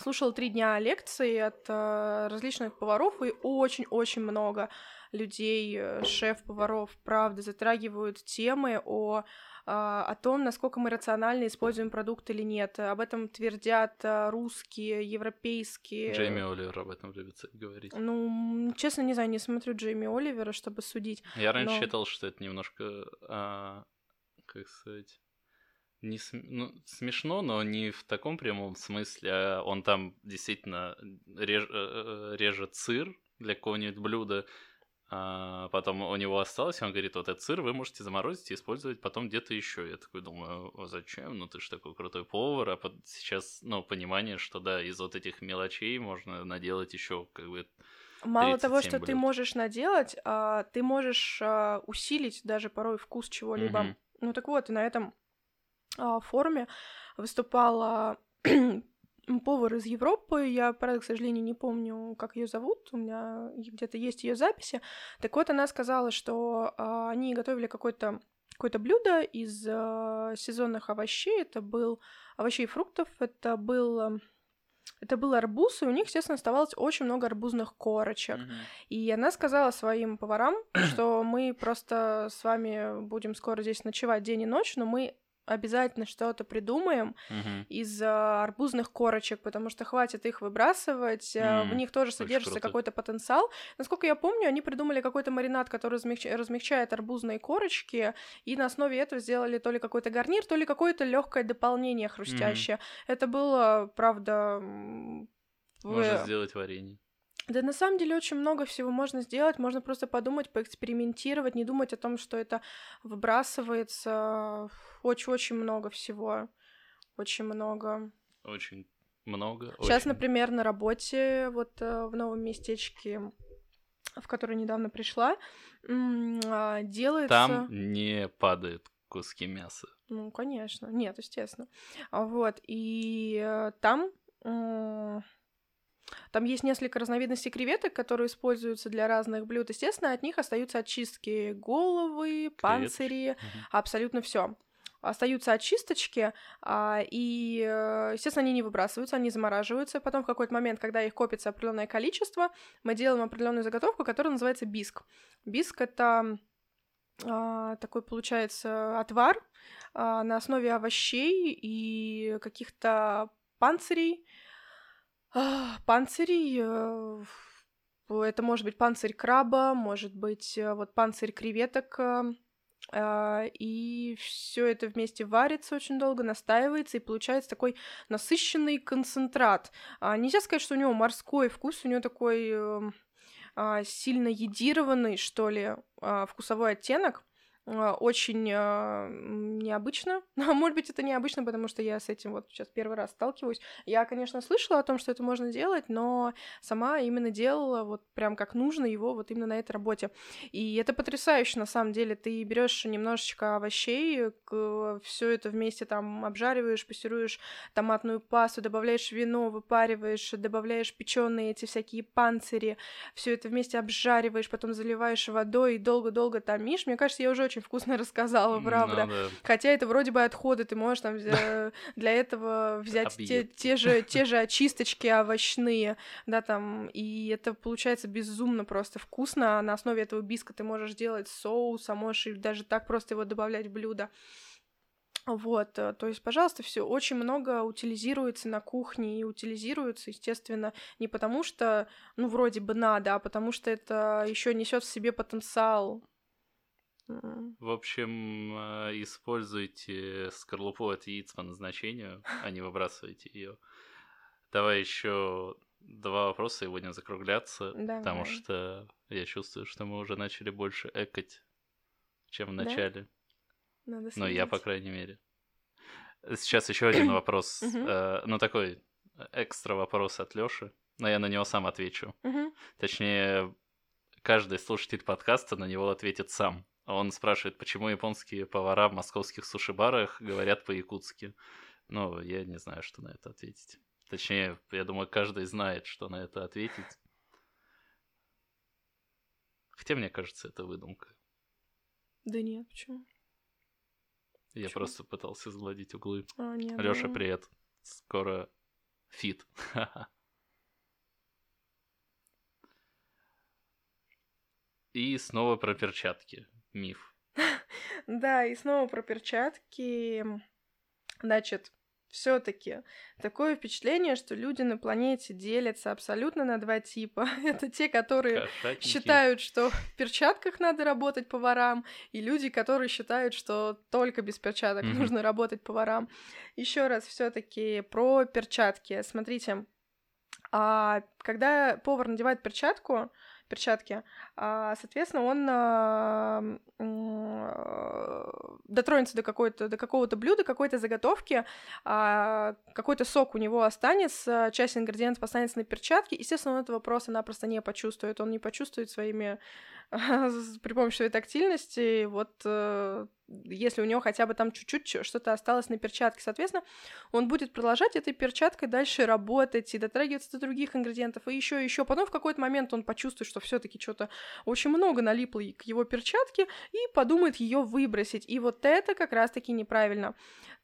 слушала три дня лекций от э, различных поваров, и очень-очень много людей, э, шеф-поваров, правда, затрагивают темы о о том, насколько мы рационально используем продукт или нет. Об этом твердят а, русские, европейские. Джейми Оливер об этом любит говорить. Ну, честно, не знаю, не смотрю Джейми Оливера, чтобы судить. Я раньше но- считал, что это немножко, а, как сказать, не см- ну, смешно, но не в таком прямом смысле. а он там действительно реж- э, э, режет сыр для какого-нибудь блюда, а потом у него осталось, и он говорит, вот этот сыр вы можете заморозить и использовать потом где-то еще. Я такой думаю, «А зачем? Ну ты же такой крутой повар, а под- сейчас, ну, понимание, что да, из вот этих мелочей можно наделать еще как бы Мало того, 37 что ты блюд. можешь наделать, а, ты можешь а, усилить даже порой вкус чего-либо. Мгм. Ну так вот, и на этом а, форуме выступала повар из Европы. Я, правда, к сожалению, не помню, как ее зовут. У меня где-то есть ее записи. Так вот, она сказала, что а, они готовили какое-то какое-то блюдо из а, сезонных овощей. Это был овощей и фруктов. Это был а, это был арбуз, и у них, естественно, оставалось очень много арбузных корочек. И она сказала своим поварам, что мы просто с вами будем скоро здесь ночевать день и ночь, но мы обязательно что-то придумаем Мгм. из а, арбузных корочек, потому что хватит их выбрасывать, а, в них тоже содержится какой-то потенциал. Насколько я помню, они придумали какой-то маринад, который размягча- размягчает арбузные корочки, и на основе этого сделали то ли какой-то гарнир, то ли какое-то легкое дополнение хрустящее. Это было, правда, в- Можно сделать варенье. Да на самом деле очень много всего можно сделать, можно просто подумать, поэкспериментировать, не думать о том, что это выбрасывается. Очень-очень много всего. Очень много. Очень много. Сейчас, очень. например, на работе, вот э, в новом местечке, в которое недавно пришла, а, делается... Там не падают куски мяса. Ну, конечно. Нет, естественно. Вот. И э, там... Там есть несколько разновидностей креветок, которые используются для разных блюд. Естественно, от них остаются очистки головы, панцири, Мгм. абсолютно все. Остаются очисточки, а, и, э, естественно, они не выбрасываются, они замораживаются. Потом в какой-то момент, когда их копится определенное количество, мы делаем определенную заготовку, которая называется биск. Биск это а, такой, получается, отвар а, на основе овощей и каких-то панцирей. А, Панцирей. э, Это может быть панцирь краба, может быть э, вот панцирь креветок. э, а, И все это вместе варится очень долго, настаивается, и получается такой насыщенный концентрат. А, Нельзя сказать, что у него морской вкус, у него такой э, а, сильно едированный, что ли, вкусовой оттенок. А, Очень а, необычно. А может быть, это необычно, потому что я с этим вот сейчас первый раз сталкиваюсь. Я, конечно, слышала о том, что это можно делать, но сама именно делала вот прям как нужно его вот именно на этой работе. И это потрясающе, на самом деле. Ты берешь немножечко овощей, все это вместе там обжариваешь, пассируешь томатную пасту, добавляешь вино, выпариваешь, добавляешь печеные эти всякие панцири, все это вместе обжариваешь, потом заливаешь водой и долго-долго томишь. Мне кажется, я уже очень вкусно рассказала, Ну правда. да. Хотя это вроде бы отходы, ты можешь там для этого взять те, те же те же очисточки овощные, да, там, и это получается безумно просто вкусно. На основе этого биска ты можешь делать соус, а можешь и даже так просто его добавлять в блюдо. Вот, э, то есть, пожалуйста, все очень много утилизируется на кухне и утилизируется, естественно, не потому что, ну, вроде бы надо, а потому что это еще несет в себе потенциал. В общем, э, используйте скорлупу от яиц по назначению, а не выбрасывайте ее. Давай еще два вопроса и будем закругляться, Давай. потому что я чувствую, что мы уже начали больше экать, чем в начале. Надо Ну, я, по крайней мере. Сейчас еще один вопрос. Э, Ну, такой экстра вопрос от Лёши, но я на него сам отвечу. Точнее, каждый слушатель подкаста на него ответит сам. Он спрашивает, почему японские повара в московских суши-барах говорят по-якутски. Ну, я не знаю, что на это ответить. Точнее, я думаю, каждый знает, что на это ответить. Хотя, мне кажется, это выдумка. Да нет, почему? Я Почему? просто пытался сгладить углы. А, нет, Лёша, ну, привет. Скоро фит. И снова про перчатки. Миф. Да, и снова про перчатки. Значит, все-таки такое впечатление, что люди на планете делятся абсолютно на два типа. Это те, которые Кошатники. считают, что в перчатках надо работать поварам, и люди, которые считают, что только без перчаток Мгм. нужно работать поварам. Еще раз все-таки про перчатки. Смотрите, а, когда повар надевает перчатку, перчатки, а, соответственно, он дотронется до, какой-то, до какого-то блюда, какой-то заготовки, а, какой-то сок у него останется, часть ингредиентов останется на перчатке, естественно, он этого просто-напросто не почувствует, он не почувствует своими при помощи своей тактильности, вот э, если у него хотя бы там чуть-чуть что-то осталось на перчатке, соответственно, он будет продолжать этой перчаткой дальше работать и дотрагиваться до других ингредиентов, и еще еще. Потом в какой-то момент он почувствует, что все-таки что-то очень много налипло к его перчатке, и подумает ее выбросить. И вот это как раз-таки неправильно.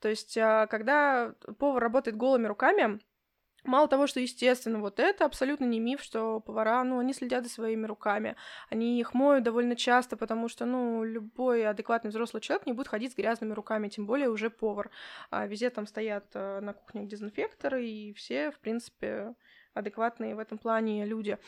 То есть, а, когда повар работает голыми руками, Мало того, что, естественно, вот это абсолютно не миф, что повара, ну, они следят за своими руками. Они их моют довольно часто, потому что, ну, любой адекватный взрослый человек не будет ходить с грязными руками, тем более уже повар. А везде там стоят э, на кухнях дезинфекторы, и все, в принципе, адекватные в этом плане люди.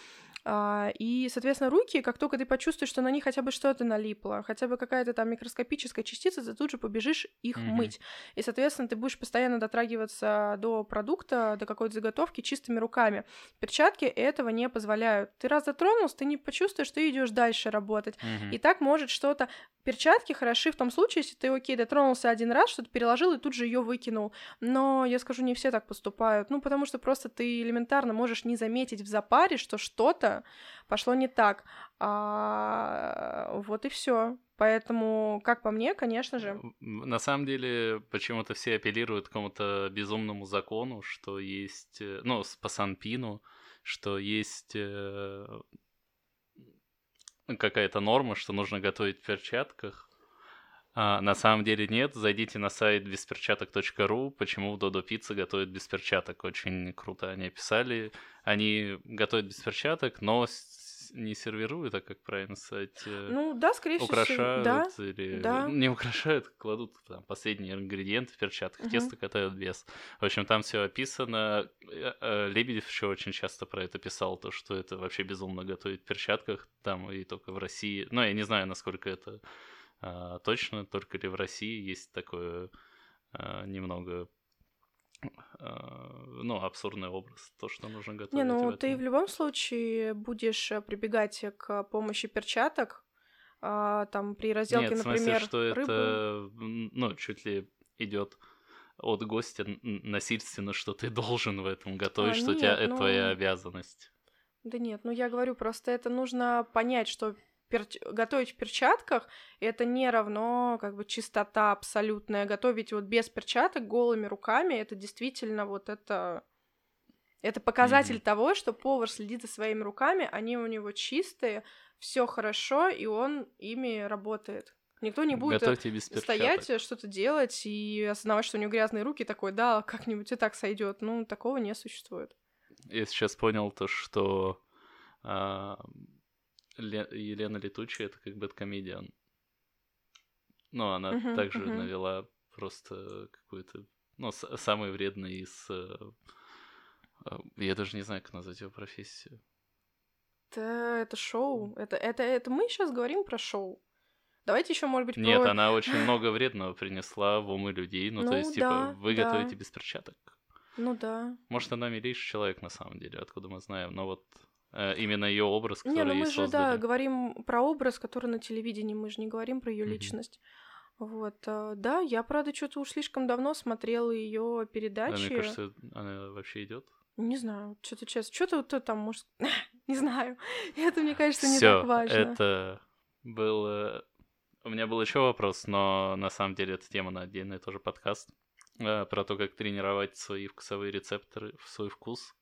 А, и, соответственно, руки, как только ты почувствуешь, что на них хотя бы что-то налипло, хотя бы какая-то там микроскопическая частица, ты тут же побежишь их Мгм. мыть. И, соответственно, ты будешь постоянно дотрагиваться до продукта, до какой-то заготовки чистыми руками. Перчатки этого не позволяют. Ты раз дотронулся, ты не почувствуешь, ты идешь дальше работать. Мгм. И так может что-то... Перчатки хороши в том случае, если ты, окей, дотронулся один раз, что-то переложил и тут же ее выкинул. Но, я скажу, не все так поступают. Ну, потому что просто ты элементарно можешь не заметить в запаре, что что-то пошло не так. А, Вот и все. Поэтому, как по мне, конечно же... На самом деле, почему-то все апеллируют к какому-то безумному закону, что есть, э, ну, по Санпину, что есть э, какая-то норма, что нужно готовить в перчатках. А на самом деле нет. Зайдите на сайт бесперчаток.ру. Почему Додо Пицца готовят без перчаток? Очень круто они описали. Они готовят без перчаток, но не сервируют, а как правильно сказать? э, Ну, да, скорее всего... украшают Да, или да. не украшают, кладут там последние ингредиенты в перчатках, Мгм. тесто катают без. В общем, там все описано. Э, э, Лебедев еще очень часто про это писал, то, что это вообще безумно готовить в перчатках, там и только в России. Ну, я не знаю, насколько это а, точно, только ли в России есть такое а, немного а, ну, абсурдный образ, то, что нужно готовить. Не, ну в ты в любом случае будешь прибегать к помощи перчаток, а, там при разделке, Нет, в смысле, например, что рыбы. это, ну, чуть ли идет от гостя насильственно, что ты должен в этом готовить, А, что у тебя нет, это твоя ну- обязанность. Да нет, ну я говорю, просто это нужно понять, что перч- готовить в перчатках это не равно как бы чистота абсолютная. Готовить вот без перчаток голыми руками это действительно вот это это показатель Мгм. того, что повар следит за своими руками, они у него чистые, все хорошо, и он ими работает. Никто не будет стоять, что-то делать и осознавать, что у него грязные руки, такой, да, как-нибудь и так сойдет. Ну, такого не существует. Я сейчас понял то, что а, Ле- Елена Летучая это как бэткомедиан. Ну, она Мгм, также мгм. навела просто какой-то, ну, самый вредный из... Э, э, я даже не знаю, как назвать его профессию. Это, это шоу. Это, это, это мы сейчас говорим про шоу. Давайте еще, может быть, про... Нет, она очень много вредного принесла в умы людей. Ну, ну то есть, типа, да, типа, вы да. готовите без перчаток. Ну да. Может, она милейший человек на самом деле, откуда мы знаем, но вот именно ее образ, который Не, ну мы же, создали. да, говорим про образ, который на телевидении, мы же не говорим про ее mm-hmm. личность. Вот, э, да, я, правда, что-то уж слишком давно смотрела ее передачи. А, мне кажется, она вообще идет. Не знаю, что-то честно, что-то вот там, может, не знаю. Это, мне кажется, не так важно. это был... У меня был еще вопрос, но на самом деле это тема на отдельный тоже подкаст. Э, про то, как тренировать свои вкусовые рецепторы в свой вкус.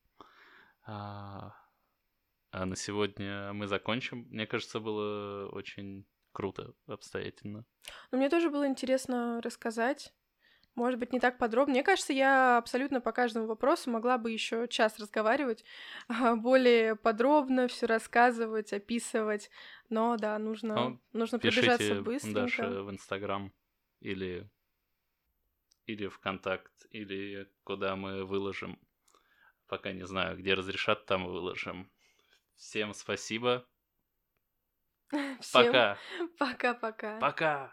А, а на сегодня мы закончим. Мне кажется, было очень круто, обстоятельно. Но мне тоже было интересно рассказать. Может быть, не так подробно. Мне кажется, я абсолютно по каждому вопросу могла бы еще час разговаривать, более подробно все рассказывать, описывать. Но да, нужно, ну, нужно пробежаться быстренько. Даша в Инстаграм или или ВКонтакт, или куда мы выложим. Пока не знаю, где разрешат, там выложим. Всем спасибо. Всем пока. Пока-пока. Пока.